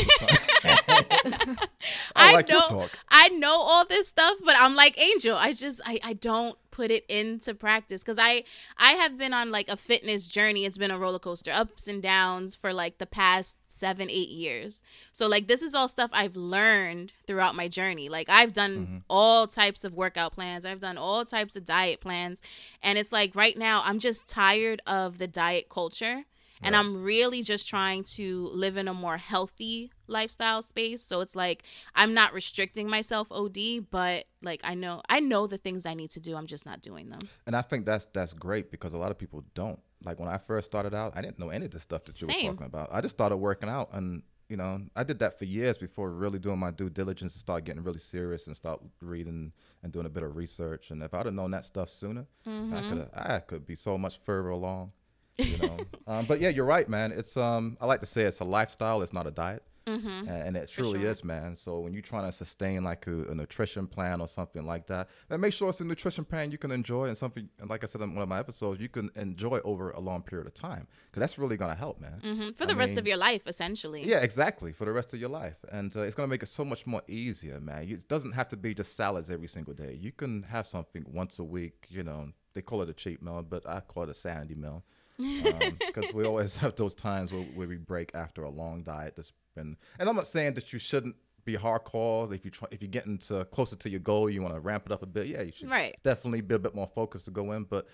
S3: I,
S2: I,
S3: like
S2: know
S3: your talk.
S2: I know all this stuff, but I'm like Angel. I just I, I don't put it into practice because I I have been on like a fitness journey. It's been a roller coaster, ups and downs for like the past seven eight years. So like this is all stuff I've learned throughout my journey. Like I've done
S3: Mm-hmm.
S2: all types of workout plans. I've done all types of diet plans, and it's like right now I'm just tired of the diet culture and I'm really just trying to live in a more healthy lifestyle space. So it's like I'm not restricting myself OD, but like I know I know the things I need to do. I'm just not doing them.
S3: And I think that's that's great because a lot of people don't. Like when I first started out, I didn't know any of the stuff that you
S2: Same.
S3: were talking about. I just started working out and you know, I did that for years before really doing my due diligence and start getting really serious and start reading and doing a bit of research. And if I'd have known that stuff sooner,
S2: Mm-hmm.
S3: I could I could be so much further along. You know, um, but yeah, you're right, man. It's um, I like to say it's a lifestyle. It's not a diet.
S2: Mm-hmm.
S3: and, and it truly
S2: sure.
S3: is, man. So when you're trying to sustain like a, a nutrition plan or something like that, then make sure it's a nutrition plan you can enjoy and something. And like I said in one of my episodes, you can enjoy over a long period of time because that's really gonna help, man.
S2: hmm For
S3: I
S2: the rest of your life, essentially.
S3: Yeah, exactly. For the rest of your life, and uh, it's gonna make it so much more easier, man. It doesn't have to be just salads every single day. You can have something once a week. You know, they call it a cheat meal, but I call it a sanity meal Um, because we always have those times where, where we break after a long diet. That's been, and I'm not saying that you shouldn't be hardcore. If you try, if you're getting to closer to your goal, you want to ramp it up a bit. Yeah, you should
S2: Right.
S3: definitely be a bit more focused to go in. But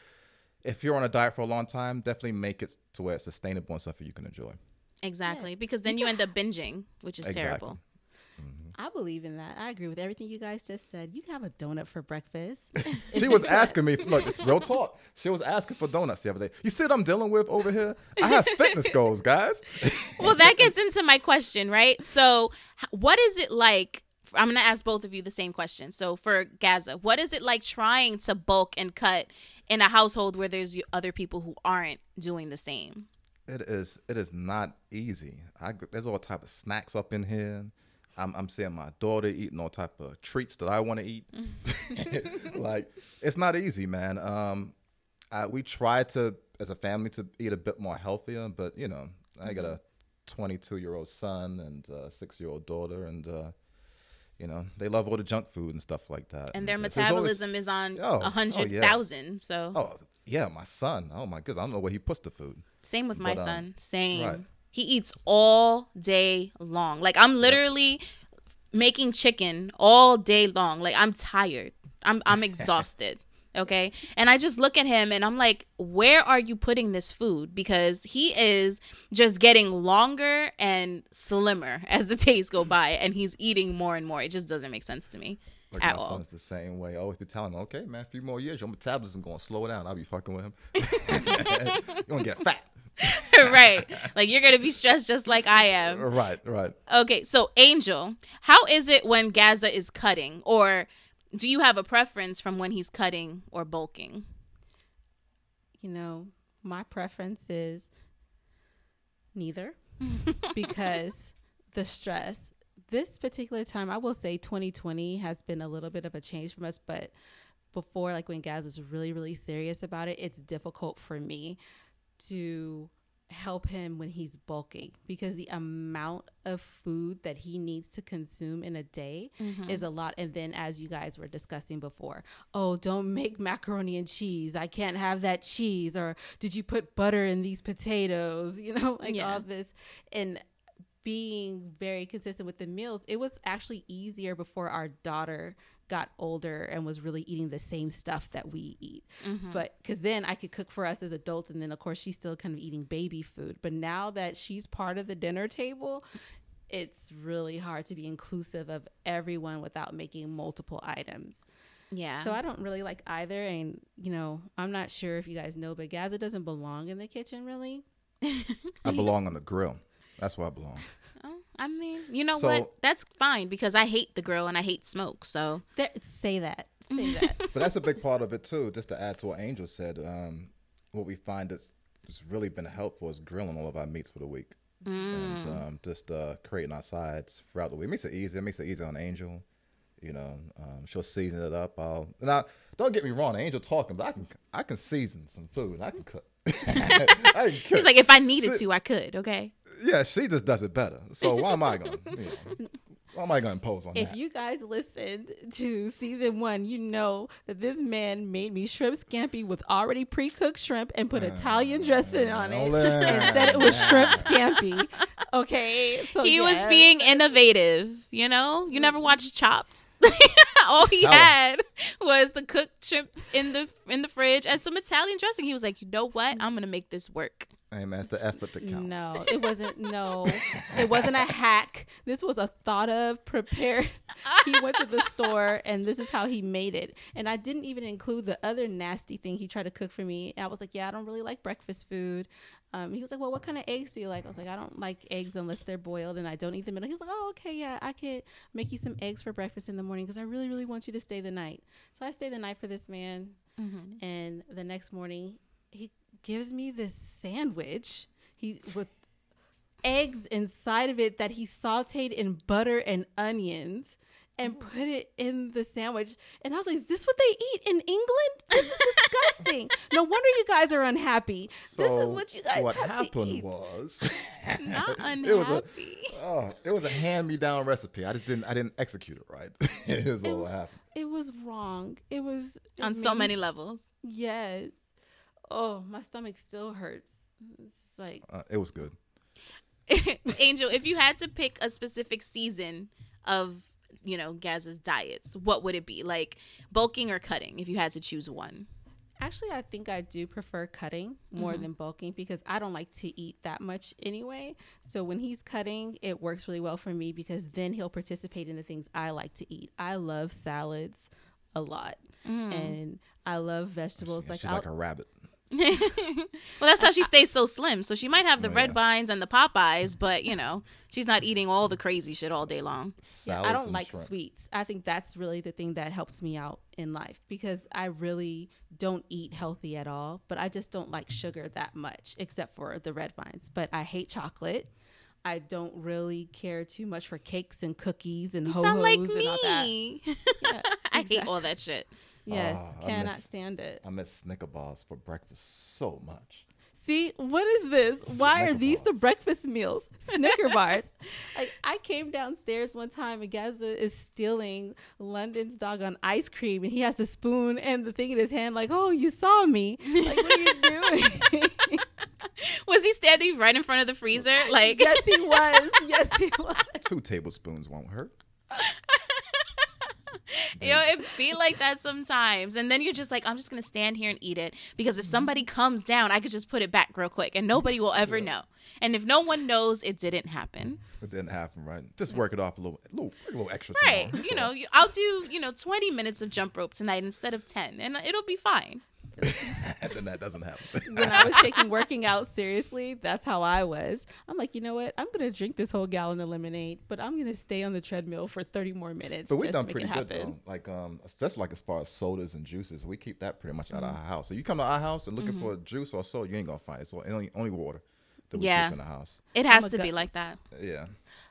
S3: if you're on a diet for a long time, definitely make it to where it's sustainable and something you can enjoy.
S2: Exactly. Because then you end up binging, which is
S3: Exactly.
S2: terrible.
S4: I believe in that. I agree with everything you guys just said. You can have a donut for breakfast.
S3: She was asking me, look, it's real talk. She was asking for donuts the other day. You see what I'm dealing with over here? I have fitness goals, guys.
S2: well, that gets into my question, right? So, what is it like? I'm going to ask both of you the same question. So, for Gazza, what is it like trying to bulk and cut in a household where there's other people who aren't doing the same?
S3: It is. It is not easy. I, there's all type of snacks up in here. I'm, I'm seeing my daughter eating all type of treats that I want to eat. like it's not easy, man. Um, I, we try to, as a family, to eat a bit more healthier, but you know, I got a 22 year old son and a six year old daughter, and uh, you know, they love all the junk food and stuff like that.
S2: And their
S3: uh, there's always-
S2: metabolism is on
S3: Oh,
S2: a
S3: oh,
S2: hundred
S3: yeah.
S2: So,
S3: Oh yeah, my son. Oh my goodness, I don't know where he puts the food.
S2: same with my
S3: but, um,
S2: son. Same.
S3: right.
S2: He eats all day long. Like I'm literally making chicken all day long. Like I'm tired. I'm I'm exhausted. Okay. And I just look at him and I'm like, where are you putting this food? Because he is just getting longer and slimmer as the days go by and he's eating more and more. It just doesn't make sense to me
S3: Like
S2: at
S3: my
S2: all.
S3: son's the same way. I always be telling him, okay, man, a few more years, your metabolism gonna slow down. I'll be fucking with him. You're gonna get fat.
S2: right. Like you're going to be stressed just like I am.
S3: Right, right.
S2: Okay, so Angel, how is it when Gazza is cutting, or do you have a preference from when he's cutting or bulking?
S4: you know, my preference is neither because the stress. This particular time, I will say 2020 has been a little bit of a change from us, but before, like when Gaz is really, really serious about it, it's difficult for me to help him when he's bulking because the amount of food that he needs to consume in a day mm-hmm. is a lot. And then, as you guys were discussing before, oh, don't make macaroni and cheese. I can't have that cheese. Or did you put butter in these potatoes? You know, like
S2: Yeah.
S4: all this. And being very consistent with the meals, it was actually easier before our daughter got older and was really eating the same stuff that we eat. Mm-hmm. But because then I could cook for us as adults, and then of course she's still kind of eating baby food. But now that she's part of the dinner table, it's really hard to be inclusive of everyone without making multiple items.
S2: Yeah.
S4: So I don't really like either. And, you know, I'm not sure if you guys know, but Gazza doesn't belong in the kitchen really.
S3: I belong on the grill. That's where I belong.
S2: Oh, I mean, you know
S3: So-
S2: what? That's fine because I hate the grill and I hate smoke. So
S4: There, say that. Say that.
S3: But that's a big part of it too. Just to add to what Angel said, um, what we find that's has really been helpful is grilling all of our meats for the week, and um, just uh, creating our sides throughout the week. It makes it easy. It makes it easy on Angel. You know, um, she'll season it up. I'll now. Don't get me wrong, Angel talking, but I can I can season some food. I can cook.
S2: He's like, if I needed to, I could. Okay.
S3: yeah, she just does it better. So why am I gonna? You know, why am I gonna impose on
S4: If
S3: that?
S4: you guys listened to season one, you know that this man made me shrimp scampi with already pre-cooked shrimp and put Italian dressing on it
S3: Don't
S4: and said it was shrimp scampi. Okay, so
S2: He was being innovative. You know, you never watched Chopped. All he
S3: Tell him.
S2: had was the cooked shrimp in the in the fridge and some Italian dressing. He was like, you know what? I'm gonna make this work.
S3: Hey man, it's the effort that counts.
S4: No, it wasn't. No, it wasn't a hack. This was a thought of, prepared. he went to the store, and this is how he made it. And I didn't even include the other nasty thing he tried to cook for me. I was like, "Yeah, I don't really like breakfast food." Um, he was like, "Well, what kind of eggs do you like?" I was like, "I don't like eggs unless they're boiled, and I don't eat them." And he was like, "Oh, okay, yeah, I could make you some eggs for breakfast in the morning because I really, really want you to stay the night." So I stayed the night for this man,
S2: Mm-hmm.
S4: and the next morning he gives me this sandwich. He with eggs inside of it that he sauteed in butter and onions and put it in the sandwich. And I was like, is this what they eat in England? This is disgusting. no wonder you guys are unhappy. this is what you guys
S3: what
S4: have to
S3: happened
S4: eat.
S3: was
S2: Not
S3: it was a
S2: unhappy.
S3: oh, it was a hand me down recipe. I just didn't I didn't execute it right. it is
S4: It-
S3: what happened.
S4: It was wrong. It was it
S2: On so many
S4: s-
S2: levels.
S4: Yes. Oh, my stomach still hurts. It's like
S3: Uh, it was good.
S2: Angel, if you had to pick a specific season of, you know, Gaz's diets, what would it be? Like bulking or cutting, if you had to choose one.
S4: Actually, I think I do prefer cutting more than bulking because I don't like to eat that much anyway. So when he's cutting, it works really well for me because then he'll participate in the things I like to eat. I love salads a lot, and I love vegetables.
S3: Yeah,
S4: like,
S3: she's
S4: I'll,
S3: like a rabbit.
S2: well, that's how she stays so slim. So she might have the
S3: Oh,
S2: red
S3: yeah.
S2: vines and the Popeyes, but you know, she's not eating all the crazy shit all day long.
S4: Yeah, I don't like
S3: shrimp.
S4: sweets. I think that's really the thing that helps me out in life because I really don't eat healthy at all, but I just don't like sugar that much except for the red vines. But I hate chocolate. I don't really care too much for cakes and cookies and
S2: You
S4: ho-hos
S2: sound like
S4: and all that.
S2: me.
S4: Yeah,
S2: I hate all that shit.
S4: Yes,
S3: Oh,
S4: cannot
S3: miss-
S4: stand it.
S3: I miss Snicker bars for breakfast so much.
S4: See, what is this? Why are
S3: Snicker
S4: these the breakfast meals? Snicker bars. Like I came downstairs one time and Gazza is stealing London's dog on ice cream and he has the spoon and the thing in his hand, like, oh, you saw me. Like, what are you doing?
S2: Was he standing right in front of the freezer? Like,
S4: yes, he was. Yes, he was.
S3: Two tablespoons won't hurt.
S2: Yo, it feel like that sometimes. And then you're just like, I'm just gonna stand here and eat it because if mm-hmm. somebody comes down, I could just put it back real quick and nobody will ever know. And if no one knows, it didn't happen.
S3: It didn't happen, right? Just work it off a little, a little, a little extra.
S2: Right.
S3: tomorrow.
S2: You know, I'll do, you know, 20 minutes of jump rope tonight instead of 10 and it'll be fine.
S3: and then that doesn't happen.
S4: When I was taking working out seriously, that's how I was. I'm like, you know what? I'm gonna drink this whole gallon of lemonade, but I'm gonna stay on the treadmill for 30 more minutes.
S3: But we've
S4: just
S3: done
S4: make
S3: pretty
S4: it
S3: good
S4: happen.
S3: though. Like um, just like as far as sodas and juices, we keep that pretty much out
S4: Mm-hmm.
S3: of our house. So you come to our house and looking for a juice or a soda, you ain't gonna find it. So only only water that we
S2: Yeah.
S3: keep in the house.
S2: It has
S4: a
S2: to be like that.
S3: Yeah.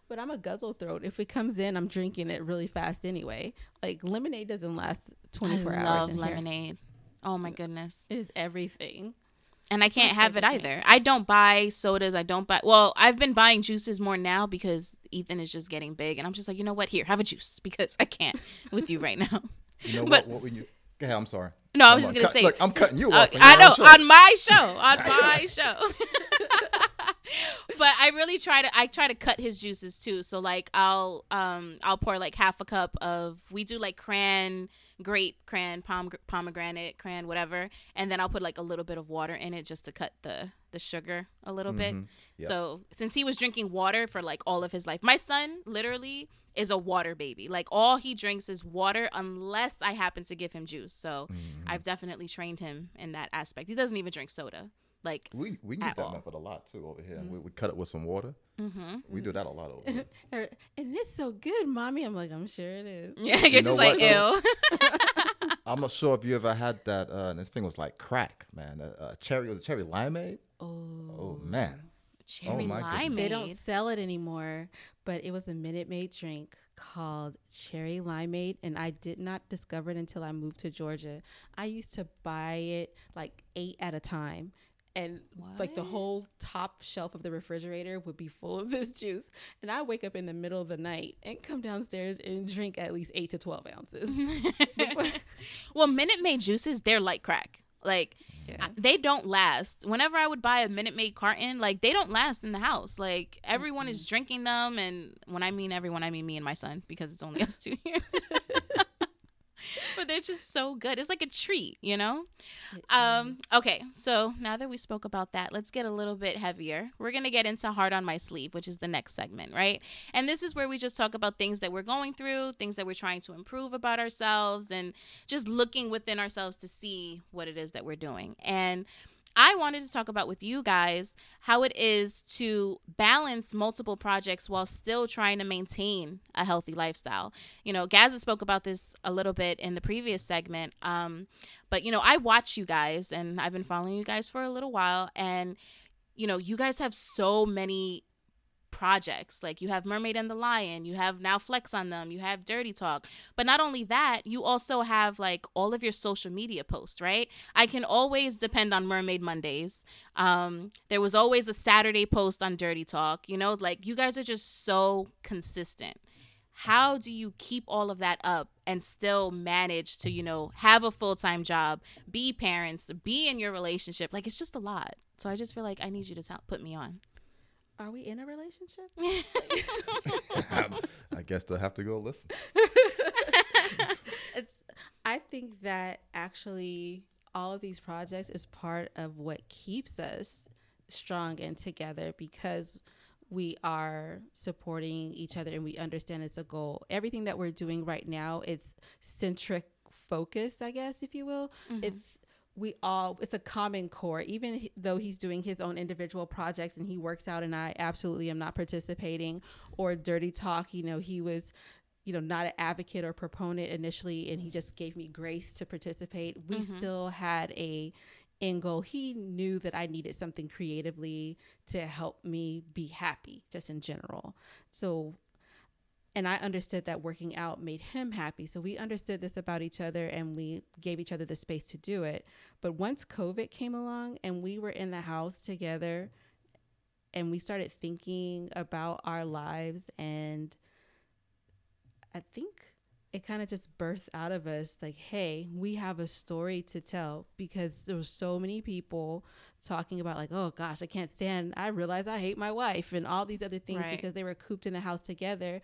S4: But I'm a guzzle throat. If it comes in, I'm drinking it really fast anyway. Like lemonade doesn't last 24
S2: I
S4: hours.
S2: love
S4: in here.
S2: Lemonade. Oh my goodness.
S4: It is everything.
S2: And I can't
S4: my
S2: have it either. I don't buy sodas. I don't buy. Well, I've been buying juices more now because Ethan is just getting big, and I'm just like, you know what? Here, have a juice because I can't with you right now.
S3: You know
S2: But-
S3: what? What we you? Go. I'm sorry.
S2: No, I was just
S3: gonna
S2: gonna
S3: cut-
S2: say.
S3: Look, I'm cutting you
S2: Uh,
S3: off.
S2: I know on my show, on my show. but I really try to I try to cut his juices too. So like I'll um I'll pour like half a cup of we do like cran, grape, cran, pom- pomegranate, cran, whatever, and then I'll put like a little bit of water in it just to cut the the sugar a little bit.
S3: Mhm. Yep.
S2: So since he was drinking water for like all of his life, my son literally is a water baby. Like all he drinks is water unless I happen to give him juice. So
S3: Mm-hmm.
S2: I've definitely trained him in that aspect. He doesn't even drink soda. Like
S3: We we use that
S2: all.
S3: method a lot too over here. We, we cut it with some water.
S2: mm-hmm.
S3: We do that a lot over here.
S4: Er, And it's so good, mommy. I'm like, I'm sure it is.
S2: Yeah, you're
S3: know
S2: just like
S3: what,
S2: ew.
S3: I'm not sure if you ever had that. Uh, this thing was like crack, man. Uh, uh, cherry was it cherry limeade.
S4: Oh,
S3: Oh man.
S2: Cherry
S3: my goodness.
S2: limeade.
S4: They don't sell it anymore, but it was a Minute Maid drink called Cherry Limeade, and I did not discover it until I moved to Georgia. I used to buy it like eight at a time. And like the whole top shelf of the refrigerator would be full of this juice. And I wake up in the middle of the night and come downstairs and drink at least eight to 12 ounces.
S2: well, Minute Maid juices, they're like crack. Like
S4: Yeah.
S2: They don't last. Whenever I would buy a Minute Maid carton, like they don't last in the house. Like everyone is drinking them, and when I mean everyone, I mean me and my son because it's only us two here. but they're just so good. It's like a treat, you know? Um, okay, so now that we spoke about that, let's get a little bit heavier. We're going to get into Heart on My Sleeve, which is the next segment, right? And this is where we just talk about things that we're going through, things that we're trying to improve about ourselves, and just looking within ourselves to see what it is that we're doing. And I wanted to talk about with you guys how it is to balance multiple projects while still trying to maintain a healthy lifestyle. You know, Gazza spoke about this a little bit in the previous segment. Um, but, you know, I watch you guys and I've been following you guys for a little while. And, you know, you guys have so many projects. Like you have Mermaid and the Lion, you have now Flex on Dem, you have DurtyTalk. But not only that, you also have like all of your social media posts, right? I can always depend on Mermaid Mondays. Um, there was always a Saturday post on DurtyTalk. You know, like you guys are just so consistent. How do you keep all of that up and still manage to, you know, have a full time job, be parents, be in your relationship? Like it's just a lot. So I just feel like I need you to tell, put me on.
S4: Are we in a relationship?
S3: I guess they'll have to go listen.
S4: it's I think that actually all of these projects is part of what keeps us strong and together because we are supporting each other and we understand it's a goal. Everything that we're doing right now, it's centric focus, I guess, if you will. Mm-hmm. It's we all it's a common core. Even though he's doing his own individual projects and he works out and i absolutely am not participating or DurtyTalk you know he was you know not an advocate or proponent initially and he just gave me grace to participate. We mm-hmm. still had a end goal. He knew that i needed something creatively to help me be happy just in general. So and I understood that working out made him happy. So we understood this about each other and we gave each other the space to do it. But once COVID came along and we were in the house together and we started thinking about our lives and I think it kind of just birthed out of us like hey we have a story to tell because there were so many people talking about like oh gosh i can't stand i realize i hate my wife and all these other things right. because they were cooped in the house together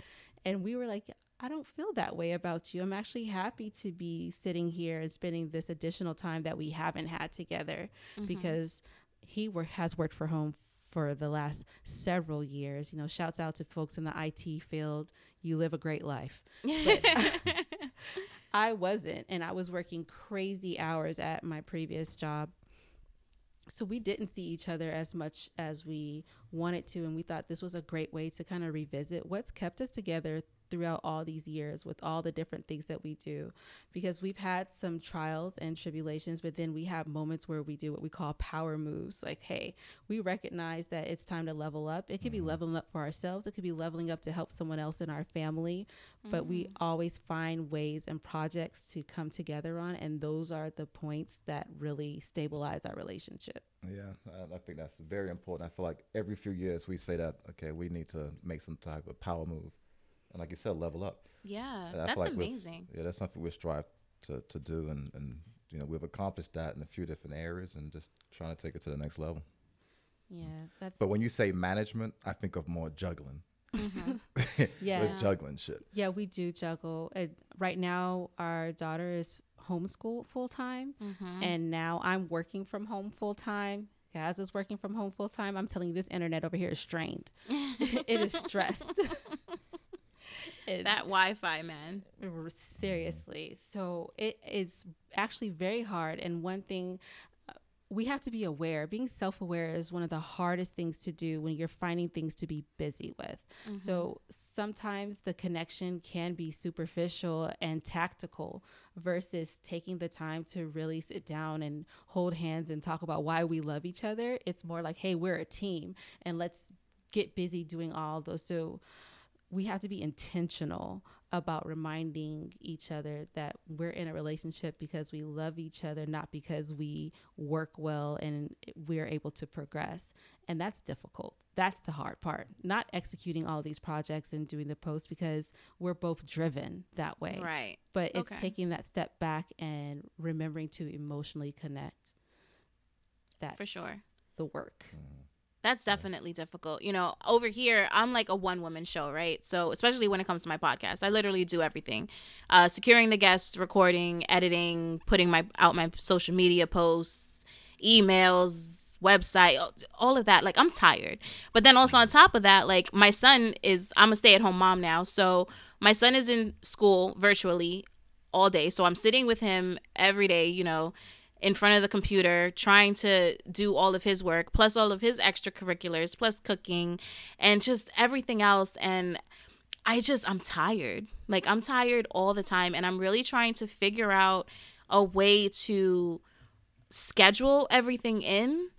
S4: and we were like, I don't feel that way about you. I'm actually happy to be sitting here and spending this additional time that we haven't had together mm-hmm. because he work, has worked for home for the last several years. You know, shouts out to folks in the IT field. You live a great life. I wasn't, and I was working crazy hours at my previous job. So we didn't see each other as much as we wanted to and we thought this was a great way to kind of revisit what's kept us together throughout all these years with all the different things that we do because we've had some trials and tribulations but then we have moments where we do what we call power moves like hey we recognize that it's time to level up it could be mm-hmm. leveling up for ourselves it could be leveling up to help someone else in our family mm-hmm. but we mm-hmm. always find ways and projects to come together on and those are the points that really stabilize our relationship
S3: yeah, I think that's very important. I feel like every few years we say that, okay, we need to make some type of power move. And like you said, level up.
S2: Yeah, that's like amazing.
S3: Yeah, that's something we strive to, to do. And, and, you know, we've accomplished that in a few different areas and just trying to take it to the next level.
S4: Yeah.
S3: But when you say management, I think of more juggling.
S4: Mm-hmm. yeah.
S3: juggling shit.
S4: Yeah, we do juggle. right now, our daughter is homeschool full time, mm-hmm. and now I'm working from home full time. Gaz is working from home full time. I'm telling you, this internet over here is strained. it is stressed.
S2: that Wi-Fi, man.
S4: Seriously, so it is actually very hard. And one thing we have to be aware. Being self aware is one of the hardest things to do when you're finding things to be busy with. Mm-hmm. So sometimes the connection can be superficial and tactical versus taking the time to really sit down and hold hands and talk about why we love each other. It's more like, hey, we're a team and let's get busy doing all those. So we have to be intentional about reminding each other that we're in a relationship because we love each other, not because we work well and we're able to progress. And that's difficult. That's the hard part. Not executing all these projects and doing the posts because we're both driven that way.
S2: Right.
S4: But it's okay. taking that step back and remembering to emotionally connect.
S2: That's for sure
S4: the work.
S3: Mm.
S2: That's definitely difficult. You know, over here, I'm like a one woman show, right? So, especially when it comes to my podcast, I literally do everything uh, securing the guests, recording, editing, putting my out my social media posts, emails, website, all of that. Like, I'm tired. But then also on top of that, like, my son is, I'm a stay at home mom now. So, my son is in school virtually all day. So, I'm sitting with him every day, you know in front of the computer trying to do all of his work plus all of his extracurriculars plus cooking and just everything else and I just I'm tired. Like I'm tired all the time and I'm really trying to figure out a way to schedule everything in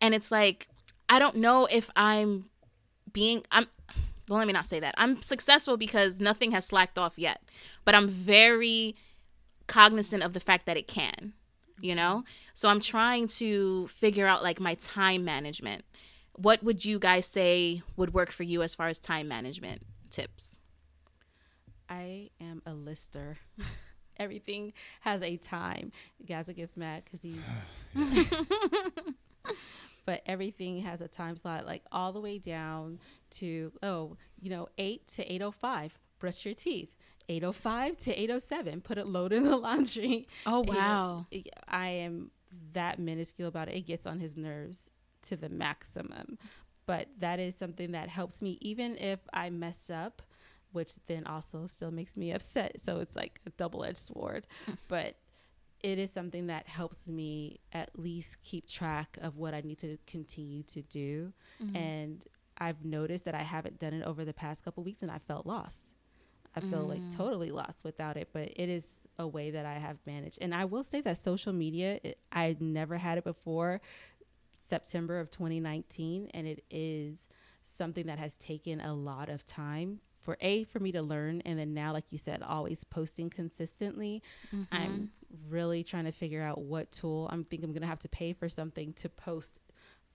S2: and it's like I don't know if I'm being I'm well let me not say that. I'm successful because nothing has slacked off yet. But I'm very cognizant of the fact that it can you know? So I'm trying to figure out like my time management. What would you guys say would work for you as far as time management tips?
S4: I am a lister. Everything has a time. Gazza gets mad because he. but everything has a time slot, like all the way down to oh, you know, eight to eight oh five. Brush your teeth. 805 to 807 put it load in the laundry.
S2: Oh wow.
S4: I am that minuscule about it. It gets on his nerves to the maximum. But that is something that helps me even if i mess up which then also still makes me upset. So it's like a double-edged sword. But it is something that helps me at least keep track of what i need to continue to do. Mm-hmm. and i've noticed that i haven't done it over the past couple weeks and i felt lost I feel mm. like totally lost without it, but it is a way that I have managed. And I will say that social media, it, I never had it before September of 2019, and it is something that has taken a lot of time for a for me to learn and then now like you said always posting consistently mm-hmm. i'm really trying to figure out what tool i'm think i'm gonna have to pay for something to post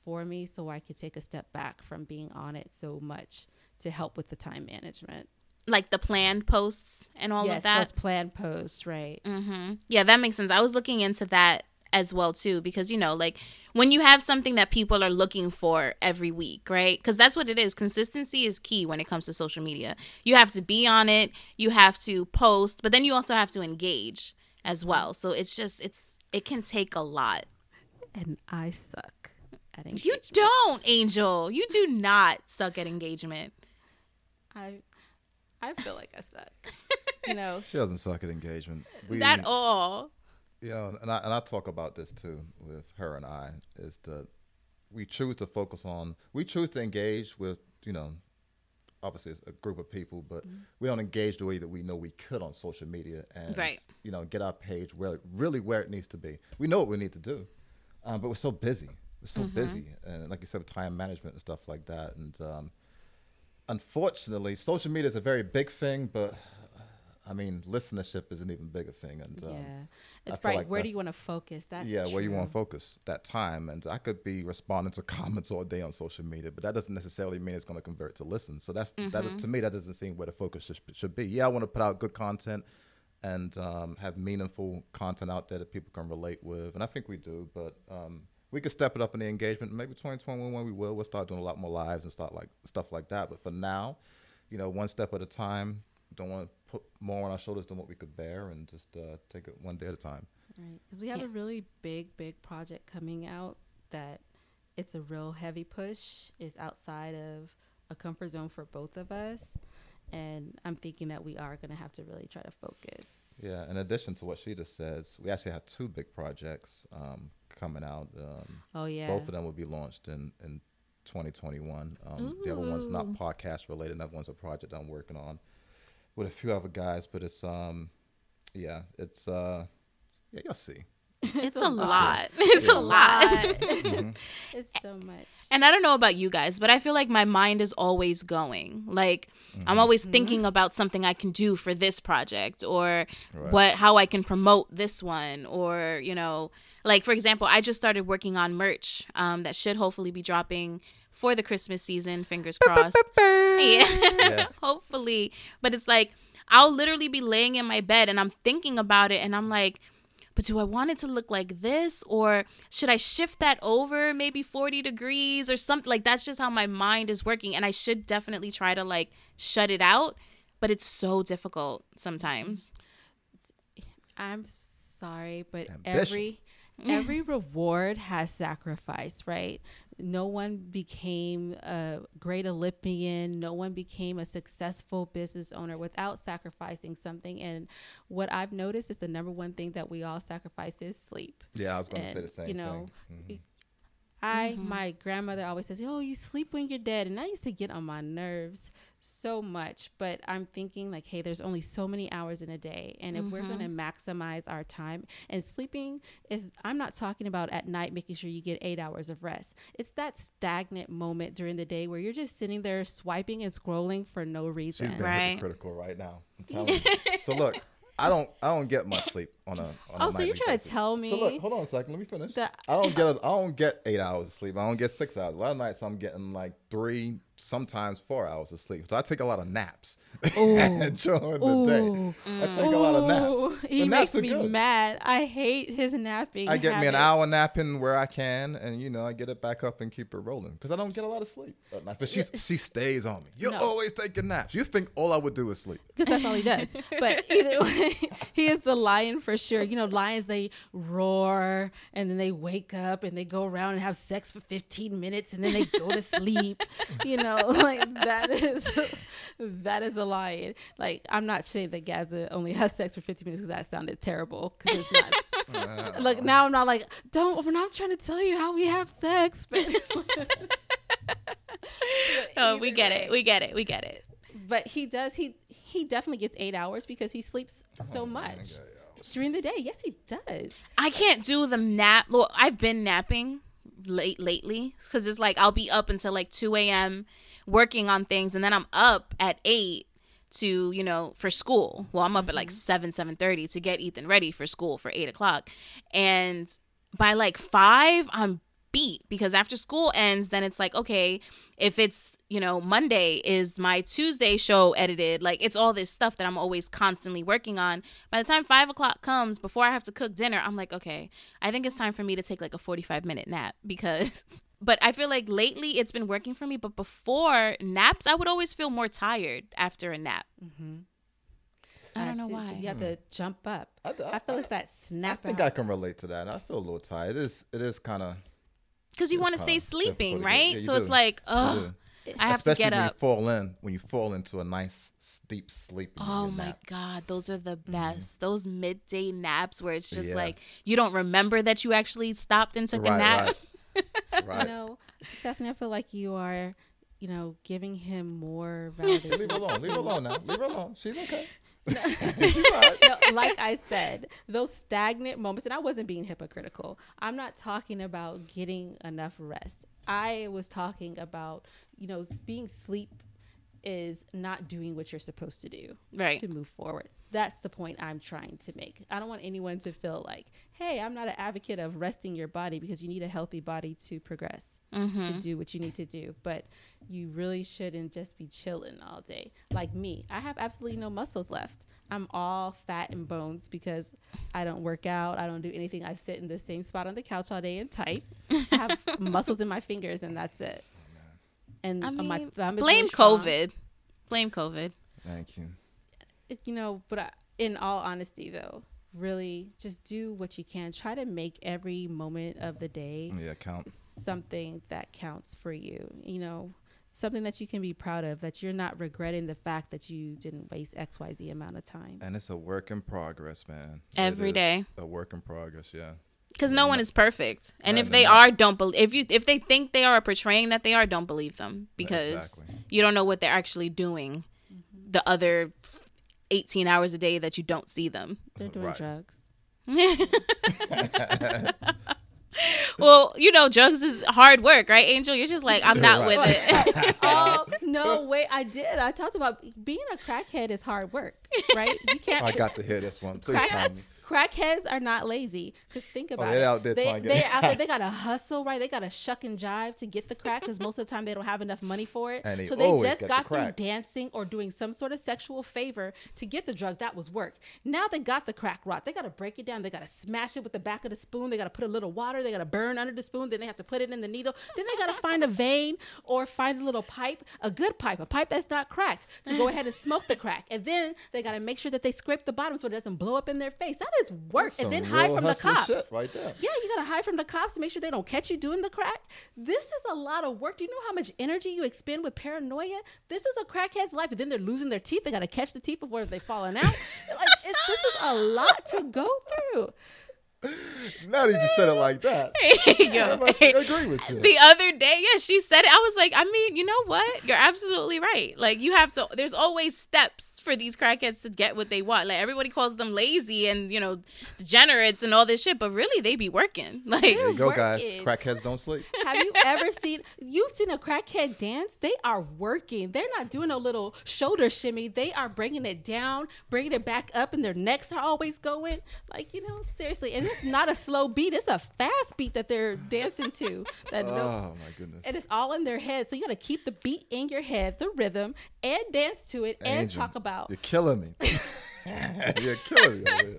S4: for me so i could take a step back from being on it so much to help with the time management
S2: like the planned posts and all
S4: yes,
S2: of that.
S4: Yes, planned posts, right?
S2: Mm-hmm. Yeah, that makes sense. I was looking into that as well too because you know like when you have something that people are looking for every week right? Because that's what it is. Consistency is key when it comes to social media. You have to be on it. You have to post but then you also have to engage as well. So it's just it's it can take a lot.
S4: And i suck at engagement.
S2: you don't angel. You do not suck at engagement.
S4: I I feel like I suck. you know,
S3: she doesn't suck at engagement.
S2: We, at all.
S3: Yeah, and I and I talk about this too with her and I is that we choose to focus on we choose to engage with you know obviously it's a group of people, but mm-hmm. we don't engage the way that we know we could on social media and
S2: right.
S3: you know get our page where really where it needs to be. We know what we need to do, um, but we're so busy. We're so mm-hmm. busy, and like you said, time management and stuff like that, and um, unfortunately, social media is a very big thing, but I mean, listenership is an even bigger thing. And um,
S4: yeah, it's right. Like where do you want to focus? That's
S3: yeah,
S4: true.
S3: where you want to focus that time. And I could be responding to comments all day on social media, but that doesn't necessarily mean it's going to convert to listen. So that's mm-hmm. that to me that doesn't seem where the focus should, should be. Yeah, I want to put out good content and um, have meaningful content out there that people can relate with, and I think we do. But um, we could step it up in the engagement. Maybe 2021 we will. We'll start doing a lot more lives and start like stuff like that. But for now, you know, one step at a time. Don't want to put more on our shoulders than what we could bear, and just uh, take it one day at a time.
S4: Right, because we have yeah. a really big, big project coming out that it's a real heavy push. It's outside of a comfort zone for both of us, and I'm thinking that we are going to have to really try to focus.
S3: Yeah. In addition to what she just says, we actually have two big projects. Um, coming out. Um,
S4: oh yeah.
S3: Both of them will be launched in in 2021. Um, the other one's not podcast related. That one's a project I'm working on with a few other guys, but it's um, yeah, it's uh, yeah, you'll see.
S2: It's, a, lot. It's a lot.
S4: mm-hmm. It's so much.
S2: And I don't know about you guys, but I feel like my mind is always going. Like mm-hmm. I'm always mm-hmm. thinking about something I can do for this project or right. what how I can promote this one or, you know, like for example, I just started working on merch um, that should hopefully be dropping for the Christmas season. Fingers crossed. yeah. yeah. hopefully. But it's like I'll literally be laying in my bed and I'm thinking about it and I'm like, but do I want it to look like this or should I shift that over maybe 40 degrees or something like that's just how my mind is working and I should definitely try to like shut it out, but it's so difficult sometimes.
S4: I'm sorry, but
S3: Ambition.
S4: every every reward has sacrifice, right? No one became a great Olympian. No one became a successful business owner without sacrificing something. And what I've noticed is the number one thing that we all sacrifice is sleep.
S3: Yeah, I was going to say the same
S4: you know,
S3: thing. Mhm.
S4: I my grandmother always says, "Oh, you sleep when you're dead," and I used to get on my nerves so much. But I'm thinking like, hey, there's only so many hours in a day, and if we're going to mm-hmm. maximize our time, and sleeping is, I'm not talking about at night making sure you get eight hours of rest. It's that stagnant moment during the day where you're just sitting there swiping and scrolling for no
S3: She's
S4: reason.
S3: being
S2: Right.
S3: hypocritical right now. I'm telling you. so look, I don't I don't get much sleep on a on a
S4: Oh, so you're
S3: nightly
S4: trying to
S3: basis.
S4: tell
S3: So
S4: me
S3: look, hold on a second. Let me finish.
S4: that-
S3: I don't get a, I don't get eight hours of sleep. I don't get six hours. A lot of nights I'm getting like three, sometimes four hours of sleep. So I take a lot of naps during the day. I take a lot of
S4: Ooh,
S3: naps.
S4: He
S3: naps
S4: makes me
S3: good.
S4: mad. I hate his napping.
S3: I get me an hour napping where I can, and you know I get it back up and keep it rolling because I don't get a lot of sleep at night. But she she stays on me. You're
S4: No.
S3: always taking naps. You think all I would do is sleep?
S4: because that's all he does. But either way, he is the lion for sure. You know, lions they roar and then they wake up and they go around and have sex for 15 minutes and then they go to sleep. You know, like that is that is a lie. Like I'm not saying that Gazza only has sex for 15 minutes because that sounded terrible. Because it's not. Look, now I'm not like don't. We're not trying to tell you how we have sex, but.
S2: Oh, we get
S4: way
S2: it. We get it. We get it.
S4: but he does he he definitely gets eight hours because he sleeps so much during the day yes he does
S2: I can't do the nap. Well, I've been napping late lately because it's like I'll be up until like 2 a.m. working on things, and then I'm up at 8 to you know for school. Well, I'm up at like mm-hmm. 7 7:30 to get Ethan ready for school for 8 o'clock, and by like five I'm beat because after school ends then it's like okay if it's you know monday is my tuesday show edited like it's all this stuff that i'm always constantly working on by the time five o'clock comes before i have to cook dinner i'm like okay i think it's time for me to take like a 45 minute nap because but i feel like lately it's been working for me but before naps i would always feel more tired after a nap mm-hmm. i don't know
S4: That's
S2: why
S4: you have to jump up
S3: I-
S4: i,
S3: I-
S4: feel it's that
S3: snapping.
S4: I
S3: think
S4: out.
S3: I can relate to that. I feel a little tired. It is. It is kind of.
S2: Because you want to stay sleeping
S3: difficult to get-
S2: right
S3: yeah, you
S2: so it's like oh
S3: do.
S2: i have
S3: Especially
S2: to get up.
S3: when you fall in when you fall into a nice deep sleep.
S2: Oh my
S3: nap.
S2: god, those are the mm-hmm. best. Those midday naps where it's just
S3: Yeah.
S2: like you don't remember that you actually stopped and took a nap.
S3: right. right.
S4: you know stephanie i feel like you are you know giving him more
S3: Leave her alone. Leave her alone now. Leave her alone. She's okay.
S4: no, like I said, those stagnant moments, and I wasn't being hypocritical. I'm not talking about getting enough rest. I was talking about, you know, being sleep is not doing what you're supposed to do
S2: Right.
S4: to move forward. That's the point I'm trying to make. I don't want anyone to feel like, hey, I'm not an advocate of resting your body because you need a healthy body to progress,
S2: Mm-hmm.
S4: to do what you need to do. But you really shouldn't just be chilling all day. Like me, I have absolutely no muscles left. I'm all fat and bones because I don't work out. I don't do anything. I sit in the same spot on the couch all day and type. I have muscles in my fingers, and that's it. And
S2: I
S4: uh, my thumb is
S2: blame
S4: really
S2: COVID. Blame COVID.
S3: Thank you.
S4: It- you know, but I, in all honesty, though, really just do what you can. Try to make every moment of the day
S3: Yeah, count.
S4: something that counts for you. You know, something that you can be proud of, that you're not regretting the fact that you didn't waste X, Y, Z amount of time.
S3: And it's a work in progress, man.
S2: Every
S3: Every
S2: day.
S3: day. A work in progress. Yeah.
S2: Because no one is perfect, and
S3: Right,
S2: if they
S3: no.
S2: are, don't believe. If you if they think they are portraying that they are, don't believe them because
S3: exactly.
S2: you don't know what they're actually doing. Mm-hmm. The other eighteen hours a day that you don't see them.
S4: They're doing
S3: Right.
S4: drugs.
S2: Well, you know, drugs is hard work, right, Angel? You're just like, I'm not
S3: Right.
S2: with it.
S4: oh no, wait, I did. I talked about being a crackhead is hard work, right? You can't.
S3: I got to hear this one. Please tell me.
S4: Crackheads, crackheads are not lazy. Cause think oh, about
S3: Oh, they're
S4: it.
S3: out there
S4: they,
S3: trying to get
S4: they're
S3: it.
S4: out there. They gotta hustle, right? They gotta shuck and jive to get the crack. Cause most of the time they don't have enough money for it.
S3: And they
S4: so they
S3: always
S4: just
S3: get the
S4: got through dancing or doing some sort of sexual favor to get the drug. That was work. Now they got the crack rock. They gotta break it down. They gotta smash it with the back of the spoon. They gotta put a little water. They gotta burn under the spoon. Then they have to put it in the needle. Then they gotta find a vein or find a little pipe, a good pipe, a pipe that's not cracked, to go ahead and smoke the crack. And then they gotta make sure that they scrape the bottom so it doesn't blow up in their face. That is work. And then hide from the cops.
S3: right there.
S4: Yeah, you gotta hide from the cops to make sure they don't catch you doing the crack. This is a lot of work. Do you know how much energy you expend with paranoia? This is a crackhead's life. And then they're losing their teeth. They gotta catch the teeth before they falling out. like, it's, this is a lot to go through.
S3: Now that you said it like that,
S2: Yo,
S3: I must agree with you.
S2: the other day, yeah, she said it. I was like, I mean, you know what? You're absolutely right. Like, you have to. There's always steps for these crackheads to get what they want. Like, everybody calls them lazy and you know degenerates and all this shit, but really, they be working. Like,
S3: there you go, guys. Crackheads don't sleep.
S4: Have you ever seen you've seen a crackhead dance? They are working. They're not doing a little shoulder shimmy. They are bringing it down, bringing it back up, and their necks are always going. Like you know, seriously. And it's not a slow beat; it's a fast beat that they're dancing to. That no-
S3: Oh my goodness.
S4: and it's all in their head. So you got to keep the beat in your head, the rhythm, and dance to it, and talk about
S3: You're killing me. you're killing me.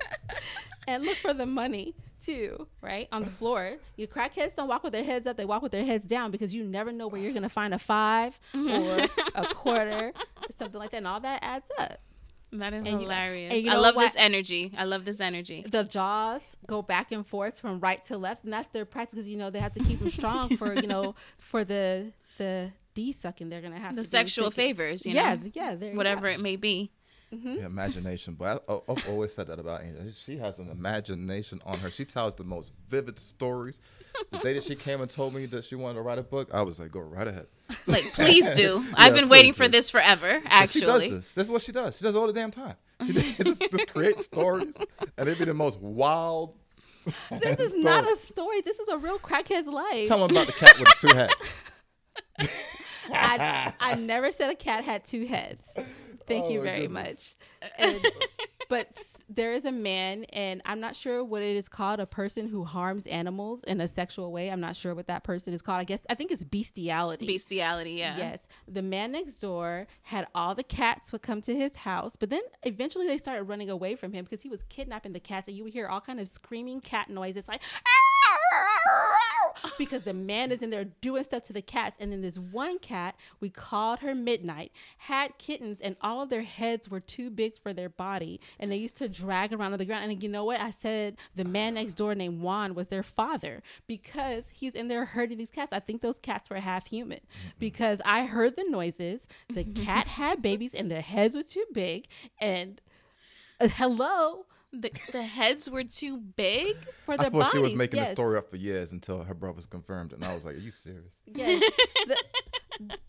S4: and look for the money too, right? On the floor. You crackheads don't walk with their heads up, they walk with their heads down because you never know where you're gonna find a 5 mm-hmm. or a quarter or something like that. And all that adds up.
S2: That is
S4: And
S2: hilarious.
S4: and you
S2: I love
S4: what?
S2: this energy. I love this energy.
S4: The jaws go back and forth from right to left, and that's their practice because you know they have to keep them strong for you know for the the D sucking they're gonna have
S2: The
S4: to
S2: sexual
S4: So-
S2: favors, you
S4: yeah,
S2: know,
S4: yeah, there
S2: whatever
S4: go.
S2: it may be. Mm-hmm.
S3: The imagination, but I, oh, I've always said that about Angel. She has an imagination on her. She tells the most vivid stories. The day that she came and told me that she wanted to write a book, I was like, "Go right ahead."
S2: Like, please do. I've been waiting for this forever.
S3: But
S2: Actually,
S3: she does this. This is what she does. She does it all the damn time. She just, just creates stories, and they be the most wild.
S4: This is not a story. This is a real crackhead's life.
S3: Tell them about the cat with the two heads.
S4: I, I never said a cat had two heads. Thank
S3: Oh
S4: you very
S3: goodness.
S4: much. And, but there is a man, and I'm not sure what it is called a person who harms animals in a sexual way. I'm not sure what that person is called. I guess, I think it's bestiality.
S2: bestiality. Yeah.
S4: Yes. The man next door had all the cats would come to his house, but then eventually they started running away from him because he was kidnapping the cats and you would hear all kind of screaming cat noises like because the man is in there doing stuff to the cats. And then this one cat we called her midnight had kittens and all of their heads were too big for their body. And they used to drag around on the ground. And you know what? I said the man next door named juan was their father because he's in there herding these cats. I think those cats were half human because i heard the noises. The cat had babies and their heads were too big. And uh, hello
S2: The, the heads were too big.
S4: for
S3: I
S4: their
S3: thought
S4: bodies
S3: she was making
S4: yes.
S3: the story up for years until her brothers confirmed it, and I was like, "Are you serious?"
S4: Yes. The-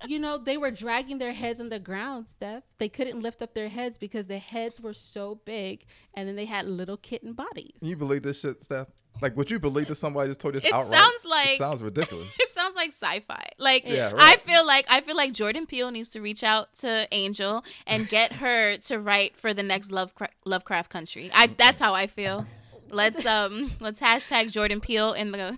S4: you know, they were dragging their heads on the ground, Steph. They couldn't lift up their heads because the heads were so big and then they had little kitten bodies.
S3: Can you believe this shit, Steph? Like, would you believe that somebody just told you this
S2: It
S3: outright?
S2: sounds like-
S3: it sounds ridiculous.
S2: It sounds like sci-fi. Like
S3: Yeah,
S2: I feel like I feel like Jordan Peele needs to reach out to Angel and get her to write for the next Lovecraft, Lovecraft Country. I that's how I feel. Let's um let's hashtag Jordan Peele in the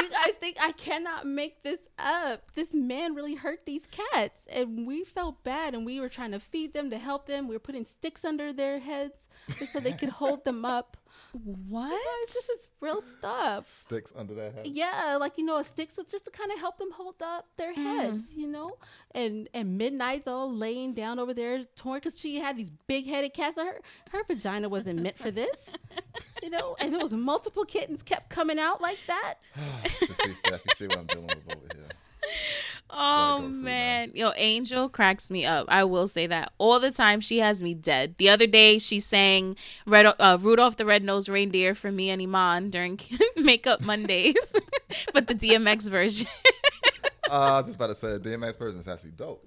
S4: you guys think I cannot make this up. This man really hurt these cats and we felt bad and we were trying to feed them to help them. We were putting sticks under their heads just so they could hold them up.
S2: What?
S4: Guys, this is real stuff.
S3: Sticks under that head.
S4: Yeah, like you know, a stick so just to kind of help them hold up their mm. heads, you know. And and Midnight's all laying down over there, torn because she had these big headed cats. Her her vagina wasn't meant for this, you know. And there was multiple kittens kept coming out like that.
S3: you see, Steph, you see what I'm dealing with over here.
S2: Oh man, yo, Angel cracks me up. I will say that all the time. She has me dead. The other day, she sang "Red uh, Rudolph the Red-Nosed Reindeer" for me and Iman during Makeup Mondays, but the DMX version.
S3: Uh, I was just about to say, the DMX version is actually dope.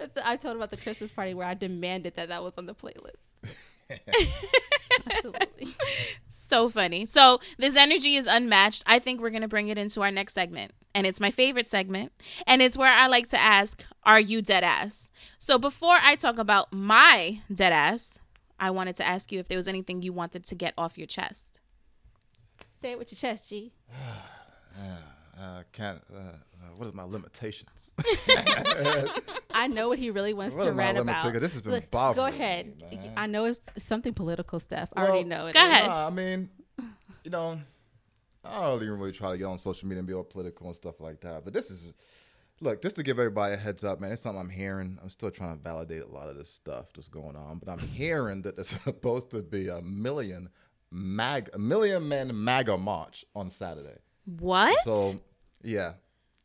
S4: That's, I told about the Christmas party where I demanded that that was on the playlist. Absolutely.
S2: So funny. So this energy is unmatched. I think we're gonna bring it into our next segment, and it's my favorite segment, and it's where I like to ask, "Are you dead ass?" So before I talk about my dead ass, I wanted to ask you if there was anything you wanted to get off your chest.
S4: Say it with your chest, G.
S3: Ah. Uh, can't. Uh, uh, what are my limitations?
S4: I know what he really wants
S3: What
S4: to rant about.
S3: This has been
S4: Look,
S3: bothering
S4: Go ahead.
S3: me.
S4: I know it's something political stuff. I already know it.
S2: go
S4: is.
S2: ahead.
S3: Nah, I mean, you know, I don't even really try to get on social media and be all political and stuff like that. But this is, look, just to give everybody a heads up, man, it's something I'm hearing. I'm still trying to validate a lot of this stuff that's going on, but I'm hearing that there's supposed to be a million mag, a million men MAGA march on Saturday.
S2: What?
S3: So, yeah,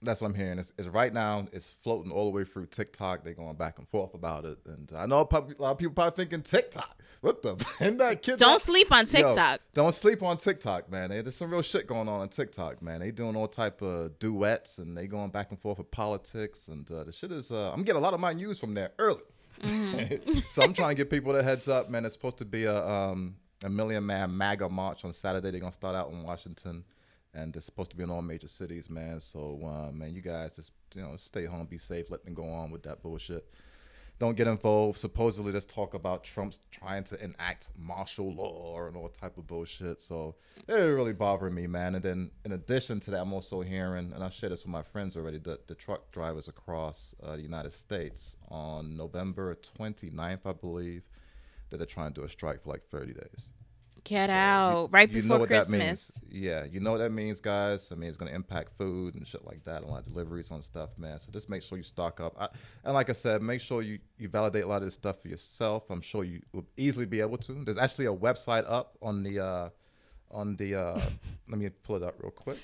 S3: that's what I'm hearing. It's, it's right now. It's floating all the way through TikTok. They're going back and forth about it, and I know a lot of people probably thinking TikTok. What the? Ain't that kid?
S2: Don't sleep on
S3: Yo,
S2: TikTok.
S3: don't sleep on TikTok, man. There's some real shit going on on TikTok, man. They doing all type of duets and they going back and forth with politics, and uh, the shit is. Uh, I'm getting a lot of my news from there early. so I'm trying to give people the heads up, man. It's supposed to be a um, a million man MAGA march on Saturday. They're gonna start out in Washington, and it's supposed to be in all major cities, man. So, uh, man, you guys just you know stay home, be safe, let them go on with that bullshit don't get involved. Supposedly, there's talk about Trump's trying to enact martial law and all type of bullshit. So it really bothering me, man. And then in addition to that, I'm also hearing, and I shared this with my friends already, that the truck drivers across uh, the United States on November 29th, I believe, that they're trying to do a strike for like 30 days.
S2: Get
S3: So
S2: out
S3: you-
S2: right
S3: you know
S2: before
S3: what that
S2: Christmas.
S3: means. Yeah, you know what that means, guys. I mean, it's going to impact food and shit like that, a lot of deliveries on stuff, man. So just make sure you stock up. I, and like I said, make sure you, you validate a lot of this stuff for yourself. I'm sure you will easily be able to. There's actually a website up on the uh, on the. Uh, let me pull it up real quick.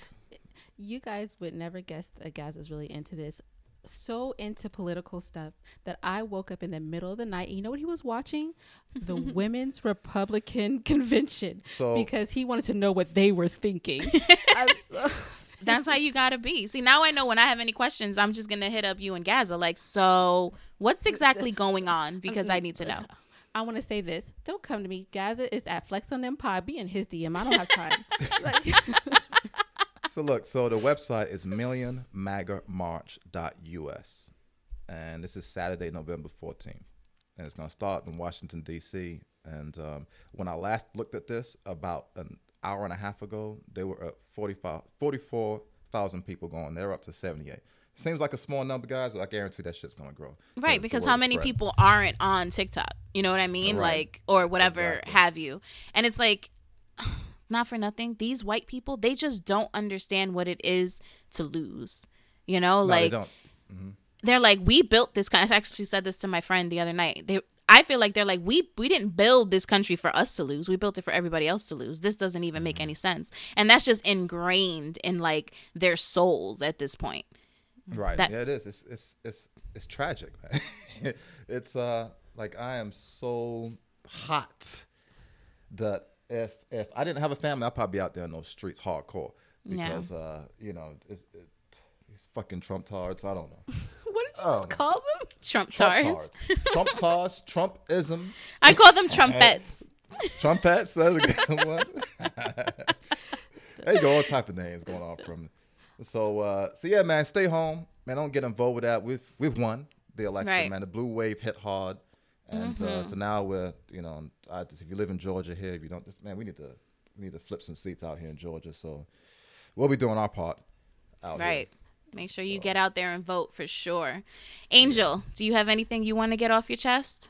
S4: You guys would never guess that Gaz is really into this. So into political stuff that I woke up in the middle of the night. And you know what he was watching? The Women's Republican Convention
S3: So-
S4: because he wanted to know what they were thinking. So-
S2: That's how you gotta be. See, now I know when I have any questions, I'm just gonna hit up you and Gazza. Like, so what's exactly going on? Because I need to know.
S4: I want to say this. Don't come to me. Gazza is at Flex on Dem Pod. Be in his DM. I don't have time. like,
S3: So look, so the website is millionmagamarch.us, and this is Saturday, November 14th, and it's gonna start in Washington D.C. And um, when I last looked at this about an hour and a half ago, they were at 45, 44,000 people going. They're up to 78. Seems like a small number, guys, but I guarantee that shit's gonna grow.
S2: Right, because how many people aren't on TikTok? You know what I mean?
S3: Right.
S2: Like, or whatever
S3: Exactly.
S2: have you. And it's like, not for nothing, these white people, they just don't understand what it is to lose. You know,
S3: No, they
S2: like
S3: don't.
S2: they're like, we built this kind. I actually said this to my friend the other night. They, I feel like they're like, we we didn't build this country for us to lose. We built it for everybody else to lose. This doesn't even make any sense, and that's just ingrained in like their souls at this point.
S3: Right.
S2: That-
S3: yeah, it is. It's it's it's it's tragic, it's uh like I am so hot that if if I didn't have a family, I'd probably be out there in those streets hardcore
S2: Yeah.
S3: because uh you know it's it, these fucking Trump tards. I don't know.
S4: what did you
S3: Oh.
S4: just call them?
S2: Trump
S3: Trump
S2: tards.
S3: tards. Trump tards. Trumpism.
S2: I call them trumpets.
S3: Trumpets. That's a good one. there you go. All type of names going on from. So uh, so yeah, man, stay home, man. Don't get involved with that. We've we've won the election,
S2: Right.
S3: man. The blue wave hit hard, and uh, so now we're you know, I just, if you live in Georgia here, if you don't, just man, we need to we need to flip some seats out here in Georgia. So we'll be doing our part. Out here.
S2: Right. Make sure you get out there and vote for sure. Angel, do you have anything you want to get off your chest?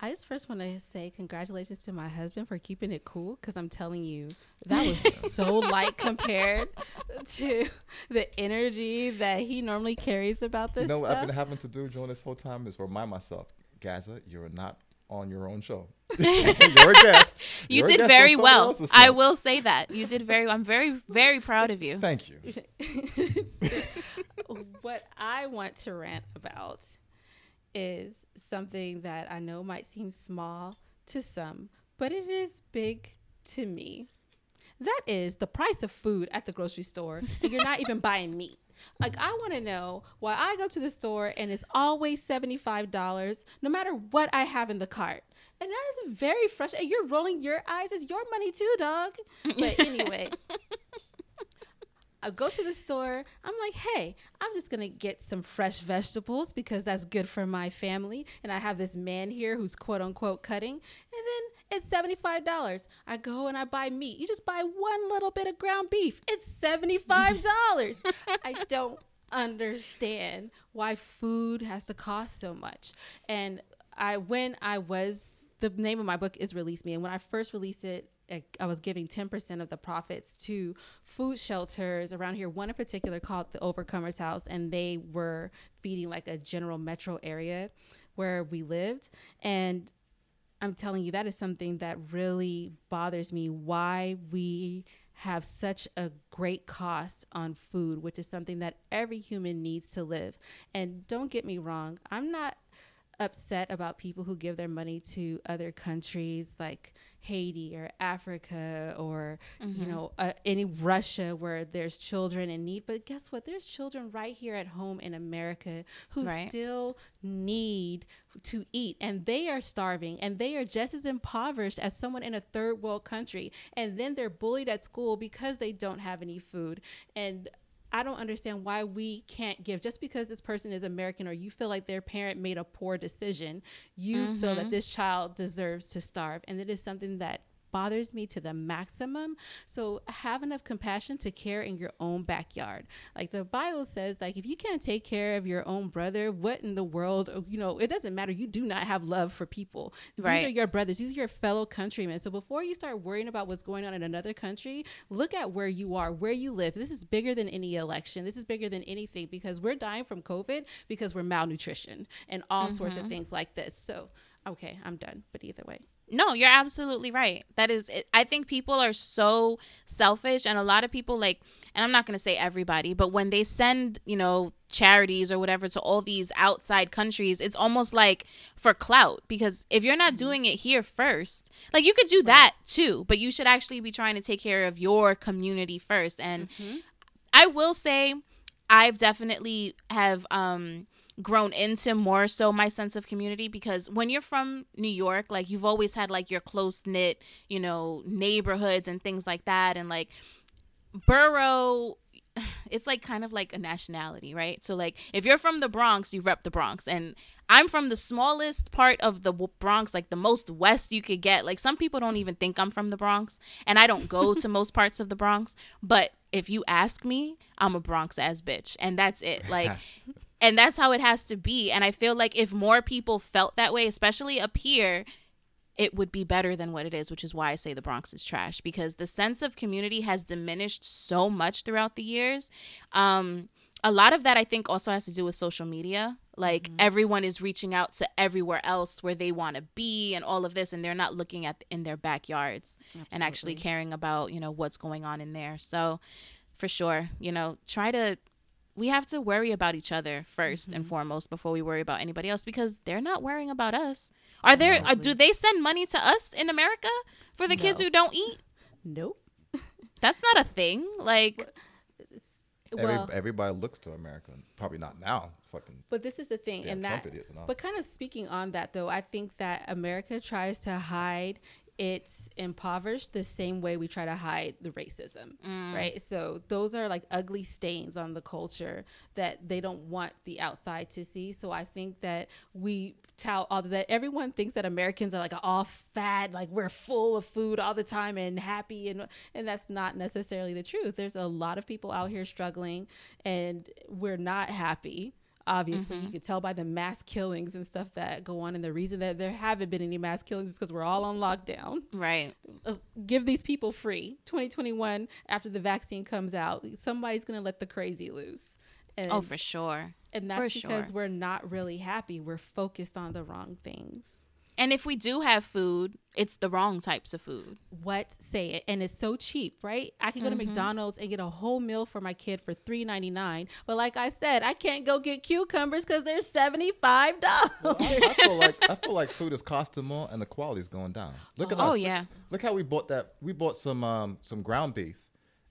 S4: I just first want to say congratulations to my husband for keeping it cool because I'm telling you, that was so light compared to the energy that he normally carries about this
S3: You know what I've been having to do during this whole time is remind myself, Gazza, you're not on your own show. you're a guest.
S2: You
S3: You're
S2: did
S3: guest
S2: very well. I will say that. You did very well. I'm very very proud of you.
S3: Thank you.
S4: what I want to rant about is something that I know might seem small to some, but it is big to me. That is the price of food at the grocery store, and you're not even buying meat. Like, I want to know why I go to the store and it's always $75 no matter what I have in the cart. And that is very frustrating. You're rolling your eyes. It's your money too, dog. But anyway, I go to the store. I'm like, hey, I'm just gonna get some fresh vegetables because that's good for my family. And I have this man here who's quote unquote cutting. And then it's $75. I go and I buy meat. You just buy one little bit of ground beef. It's $75. I don't understand why food has to cost so much. And I when I was the name of my book is Release Me. And when I first released it, I was giving 10% of the profits to food shelters around here, one in particular called the Overcomers House, and they were feeding like a general metro area where we lived. And I'm telling you, that is something that really bothers me why we have such a great cost on food, which is something that every human needs to live. And don't get me wrong, I'm not upset about people who give their money to other countries like Haiti or Africa or mm-hmm. you know uh, any Russia where there's children in need. But guess what? There's children right here at home in America who right. still need to eat. And they are starving. And they are just as impoverished as someone in a third world country. And then they're bullied at school because they don't have any food. And I don't understand why we can't give just because this person is American or you feel like their parent made a poor decision, you mm-hmm. feel that mm-hmm. this child deserves to starve. And it is something that bothers me to the maximum. So have enough compassion to care in your own backyard. Like the Bible says, like if you can't take care of your own brother, what in the world? Oh, you know, it doesn't matter. You do not have love for people. Right. These are your brothers. These are your fellow countrymen. So before you start worrying about what's going on in another country, look at where you are, where you live. This is bigger than any election. This is bigger than anything because we're dying from COVID because we're malnutrition and all mm-hmm. sorts of mm-hmm. things like this. So okay, I'm done. But either way.
S2: No, you're absolutely right. That is, I think people are so selfish, and a lot of people like, and I'm not going to say everybody, but when they send, you know, charities or whatever to all these outside countries, it's almost like for clout. Because if you're not mm-hmm. doing it here first, like you could do that too, but you should actually be trying to take care of your community first. And mm-hmm. I will say, I've definitely have, um, grown into more so my sense of community because when you're from New York, like you've always had like your close knit, you know, neighborhoods and things like that. And like borough, it's like kind of like a nationality, right? So like if you're from the Bronx, you rep the Bronx. And I'm from the smallest part of the Bronx, like the most west you could get. Like some people don't even think I'm from the Bronx, and I don't go to most parts of the Bronx. But if you ask me, I'm a Bronx ass bitch, and that's it. Like and that's how it has to be and i feel like if more people felt that way especially up here it would be better than what it is which is why i say the bronx is trash because the sense of community has diminished so much throughout the years um, a lot of that i think also has to do with social media like mm-hmm. everyone is reaching out to everywhere else where they want to be and all of this and they're not looking at in their backyards Absolutely. and actually caring about you know what's going on in there so for sure you know try to we have to worry about each other 1st mm-hmm. and foremost before we worry about anybody else because they're not worrying about us. Are there? Uh, do they send money to us in America for the no. kids who don't eat?
S4: Nope.
S2: That's not a thing. Like.
S3: Well, everybody looks to America. Probably not now. Fucking.
S4: But this is the thing, and that. But kind of speaking on that, though, I think that America tries to hide it's impoverished the same way we try to hide the racism, mm. right? So those are like ugly stains on the culture that they don't want the outside to see. So I think that we tell all that everyone thinks that Americans are like all fat, like we're full of food all the time and happy, and and that's not necessarily the truth. There's a lot of people out here struggling, and we're not happy Obviously, mm-hmm. you can tell by the mass killings and stuff that go on. And the reason that there haven't been any mass killings is because we're all on lockdown.
S2: Right.
S4: Uh, give these people free. 2021, after the vaccine comes out, somebody's going to let the crazy loose.
S2: And, oh, for sure.
S4: And that's for because sure. we're not really happy. We're focused on the wrong things.
S2: And if we do have food, it's the wrong types of food.
S4: What say it? And it's so cheap, right? I can go mm-hmm. to McDonald's and get a whole meal for my kid for three ninety nine. But like I said, I can't go get cucumbers because they're seventy five dollars. Well,
S3: I, I, feel like I feel like food is costing more and the quality is going down. Look
S2: oh.
S3: at us.
S2: Oh yeah.
S3: Look, look, how we bought that. We bought some um, some ground beef,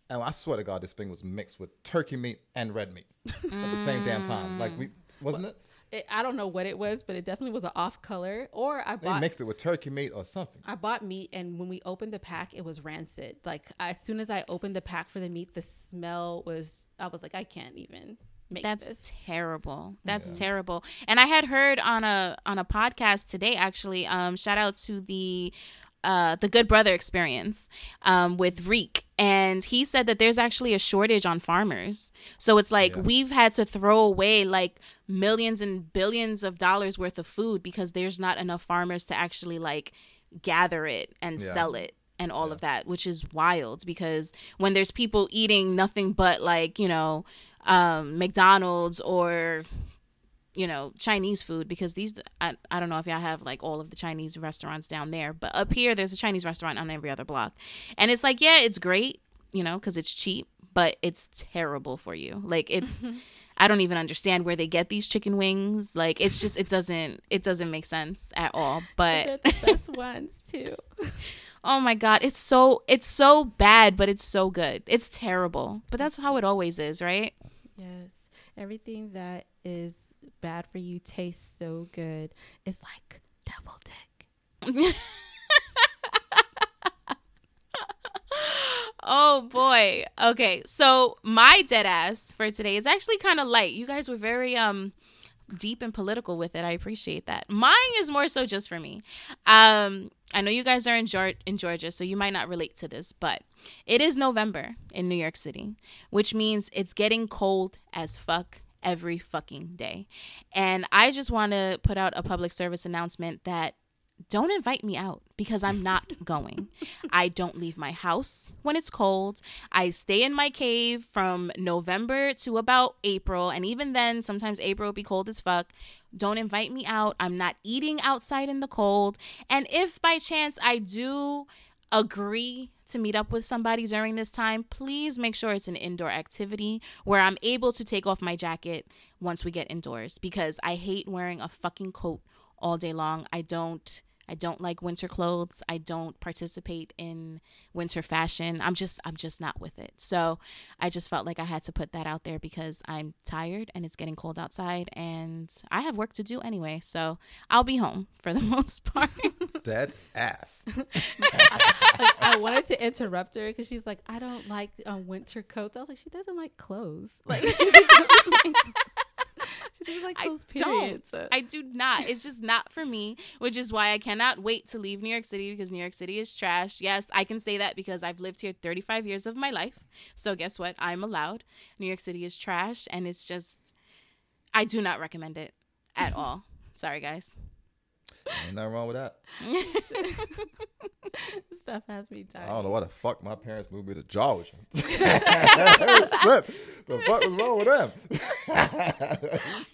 S3: and I swear to God, this thing was mixed with turkey meat and red meat at the same damn time. Like we wasn't it?
S4: It, I don't know what it was, but it definitely was an off color. Or I bought, They
S3: mixed it with turkey meat or something.
S4: I bought meat, and when we opened the pack, it was rancid. Like as soon as I opened the pack for the meat, the smell was. I was like, I can't even make
S2: That's
S4: this.
S2: terrible. That's terrible. And I had heard on a on a podcast today actually. Um, shout out to the uh, the Good Brother Experience um, with Reek, and he said that there's actually a shortage on farmers. So it's like
S3: Yeah.
S2: we've had to throw away like millions and billions of dollars worth of food because there's not enough farmers to actually like gather it and
S3: Yeah.
S2: sell it and all of that, which is wild because when there's people eating nothing but like, you know, um, McDonald's or you know Chinese food because these I, I don't know if y'all have like all of the Chinese restaurants down there but up here there's a Chinese restaurant on every other block and it's like yeah it's great you know because it's cheap but it's terrible for you like it's I don't even understand where they get these chicken wings like it's just it doesn't it doesn't make sense at all but
S4: the best ones too.
S2: Oh my god, it's so it's so bad, but it's so good. It's terrible, but that's how it always is, right?
S4: Yes, everything that is bad for you tastes so good. It's like double dick.
S2: Oh boy. Okay, so my dead ass for today is actually kind of light. You guys were very um deep and political with it. I appreciate that. Mine is more so just for me. Um I know you guys are in, in Georgia, so you might not relate to this, but it is November in New York City, which means it's getting cold as fuck every fucking day. And I just want to put out a public service announcement that don't invite me out because I'm not going. I don't leave my house when it's cold. I stay in my cave from November to about April. And even then, sometimes April will be cold as fuck. Don't invite me out. I'm not eating outside in the cold. And if by chance I do agree to meet up with somebody during this time, please make sure it's an indoor activity where I'm able to take off my jacket once we get indoors because I hate wearing a fucking coat all day long. I don't I don't like winter clothes. I don't participate in winter fashion. I'm just I'm just not with it. So, I just felt like I had to put that out there because I'm tired and it's getting cold outside and I have work to do anyway. So, I'll be home for the most part.
S3: Dead ass.
S4: Like, I wanted to interrupt her because she's like, I don't like um, winter coats. I was like, she doesn't like clothes. Like, she doesn't like, she doesn't like
S2: I
S4: clothes. Period.
S2: don't. I do not. It's just not for me, which is why I cannot wait to leave New York City because New York City is trash. Yes, I can say that because I've lived here 35 years of my life. So guess what? I'm allowed. New York City is trash and it's just I do not recommend it at all. Sorry guys.
S3: Ain't nothing wrong with that.
S4: Stuff has me dying.
S3: I don't know why the fuck my parents moved me to Georgia. Shit. The fuck was wrong with them?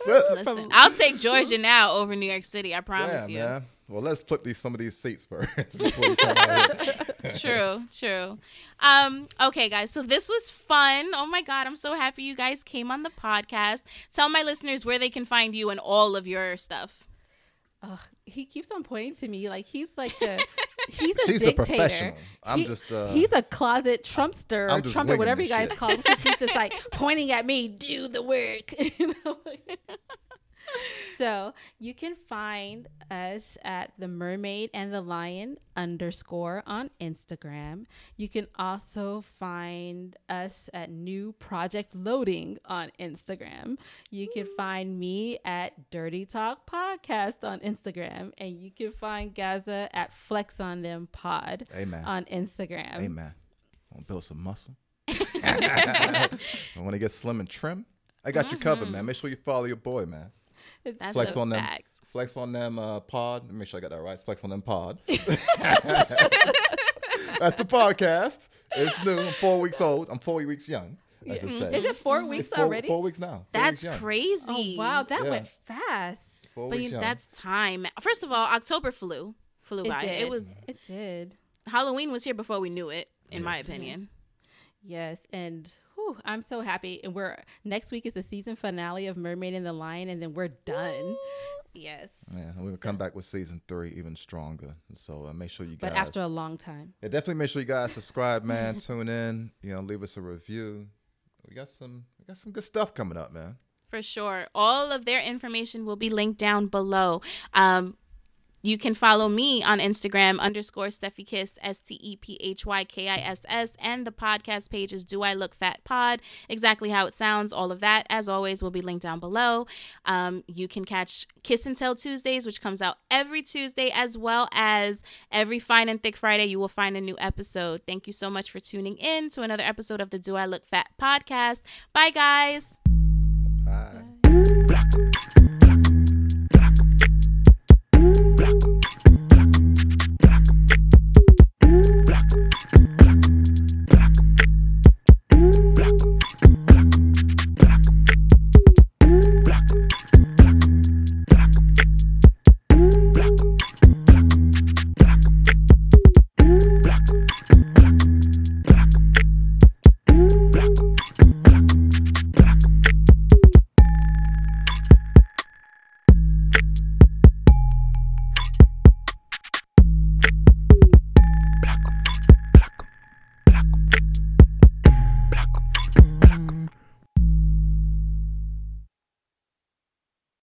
S3: Shit.
S2: Listen, I'll take Georgia now over New York City. I promise
S3: Damn,
S2: you.
S3: man. Well, let's flip these some of these seats first before we come out here.
S2: true, true. Um, okay, guys. So this was fun. Oh my god, I'm so happy you guys came on the podcast. Tell my listeners where they can find you and all of your stuff.
S4: Ugh, he keeps on pointing to me like he's like a he's a
S3: She's the
S4: dictator.
S3: professional. I'm
S4: He-
S3: just, uh,
S4: he's a closet Trumpster,
S3: I'm
S4: or
S3: just
S4: Trump, or whatever you guys
S3: shit.
S4: call him. He's just like pointing at me, do the work. You know? so you can find us at the Mermaid and the Lion underscore on Instagram. You can also find us at New Project Loading on Instagram. You can find me at DurtyTalk Podcast on Instagram, and you can find Gazza at Flex on Dem Pod
S3: Amen.
S4: on Instagram.
S3: Amen. I want to build some muscle. I want to get slim and trim. I got you covered, man. Mm-hmm. Make sure you follow your boy, man.
S4: It's
S2: That's
S3: Flex
S2: a
S3: on them.
S2: fact.
S3: Flex on Dem uh, pod. Make sure I got that right. Flex on Dem pod. That's the podcast. It's new. I'm four weeks old. I'm four weeks young. I should say.
S4: Is it 4 weeks
S3: It's four,
S4: already?
S3: Four weeks now. Four
S2: That's
S3: weeks
S2: crazy.
S4: Oh wow, that
S3: Yeah.
S4: went fast.
S3: Four
S2: But you,
S3: young.
S2: that's time. First of all, October flew flew by.
S4: did.
S2: It was
S4: It did.
S2: Halloween was here before we knew it, in my opinion.
S4: Yes, and whew, I'm so happy. And we're next week is the season finale of Mermaid and the Lion, and then we're done. Yes,
S3: Yeah, and we'll come back with season three even stronger. So uh, make sure you guys.
S4: but after a long time.
S3: yeah, definitely make sure you guys subscribe, man. Tune in. You know, leave us a review. We got some. We got some good stuff coming up, man.
S2: For sure. All of their information will be linked down below. Um, you can follow me on Instagram underscore Stephy Kiss S T E P H Y K I S S and the podcast page is Do I Look Fat Pod exactly how it sounds all of that as always will be linked down below. Um, you can catch Kiss and Tell Tuesdays which comes out every Tuesday as well as every Fine and Thick Friday you will find a new episode. Thank you so much for tuning in to another episode of the Do I Look Fat podcast. Bye guys.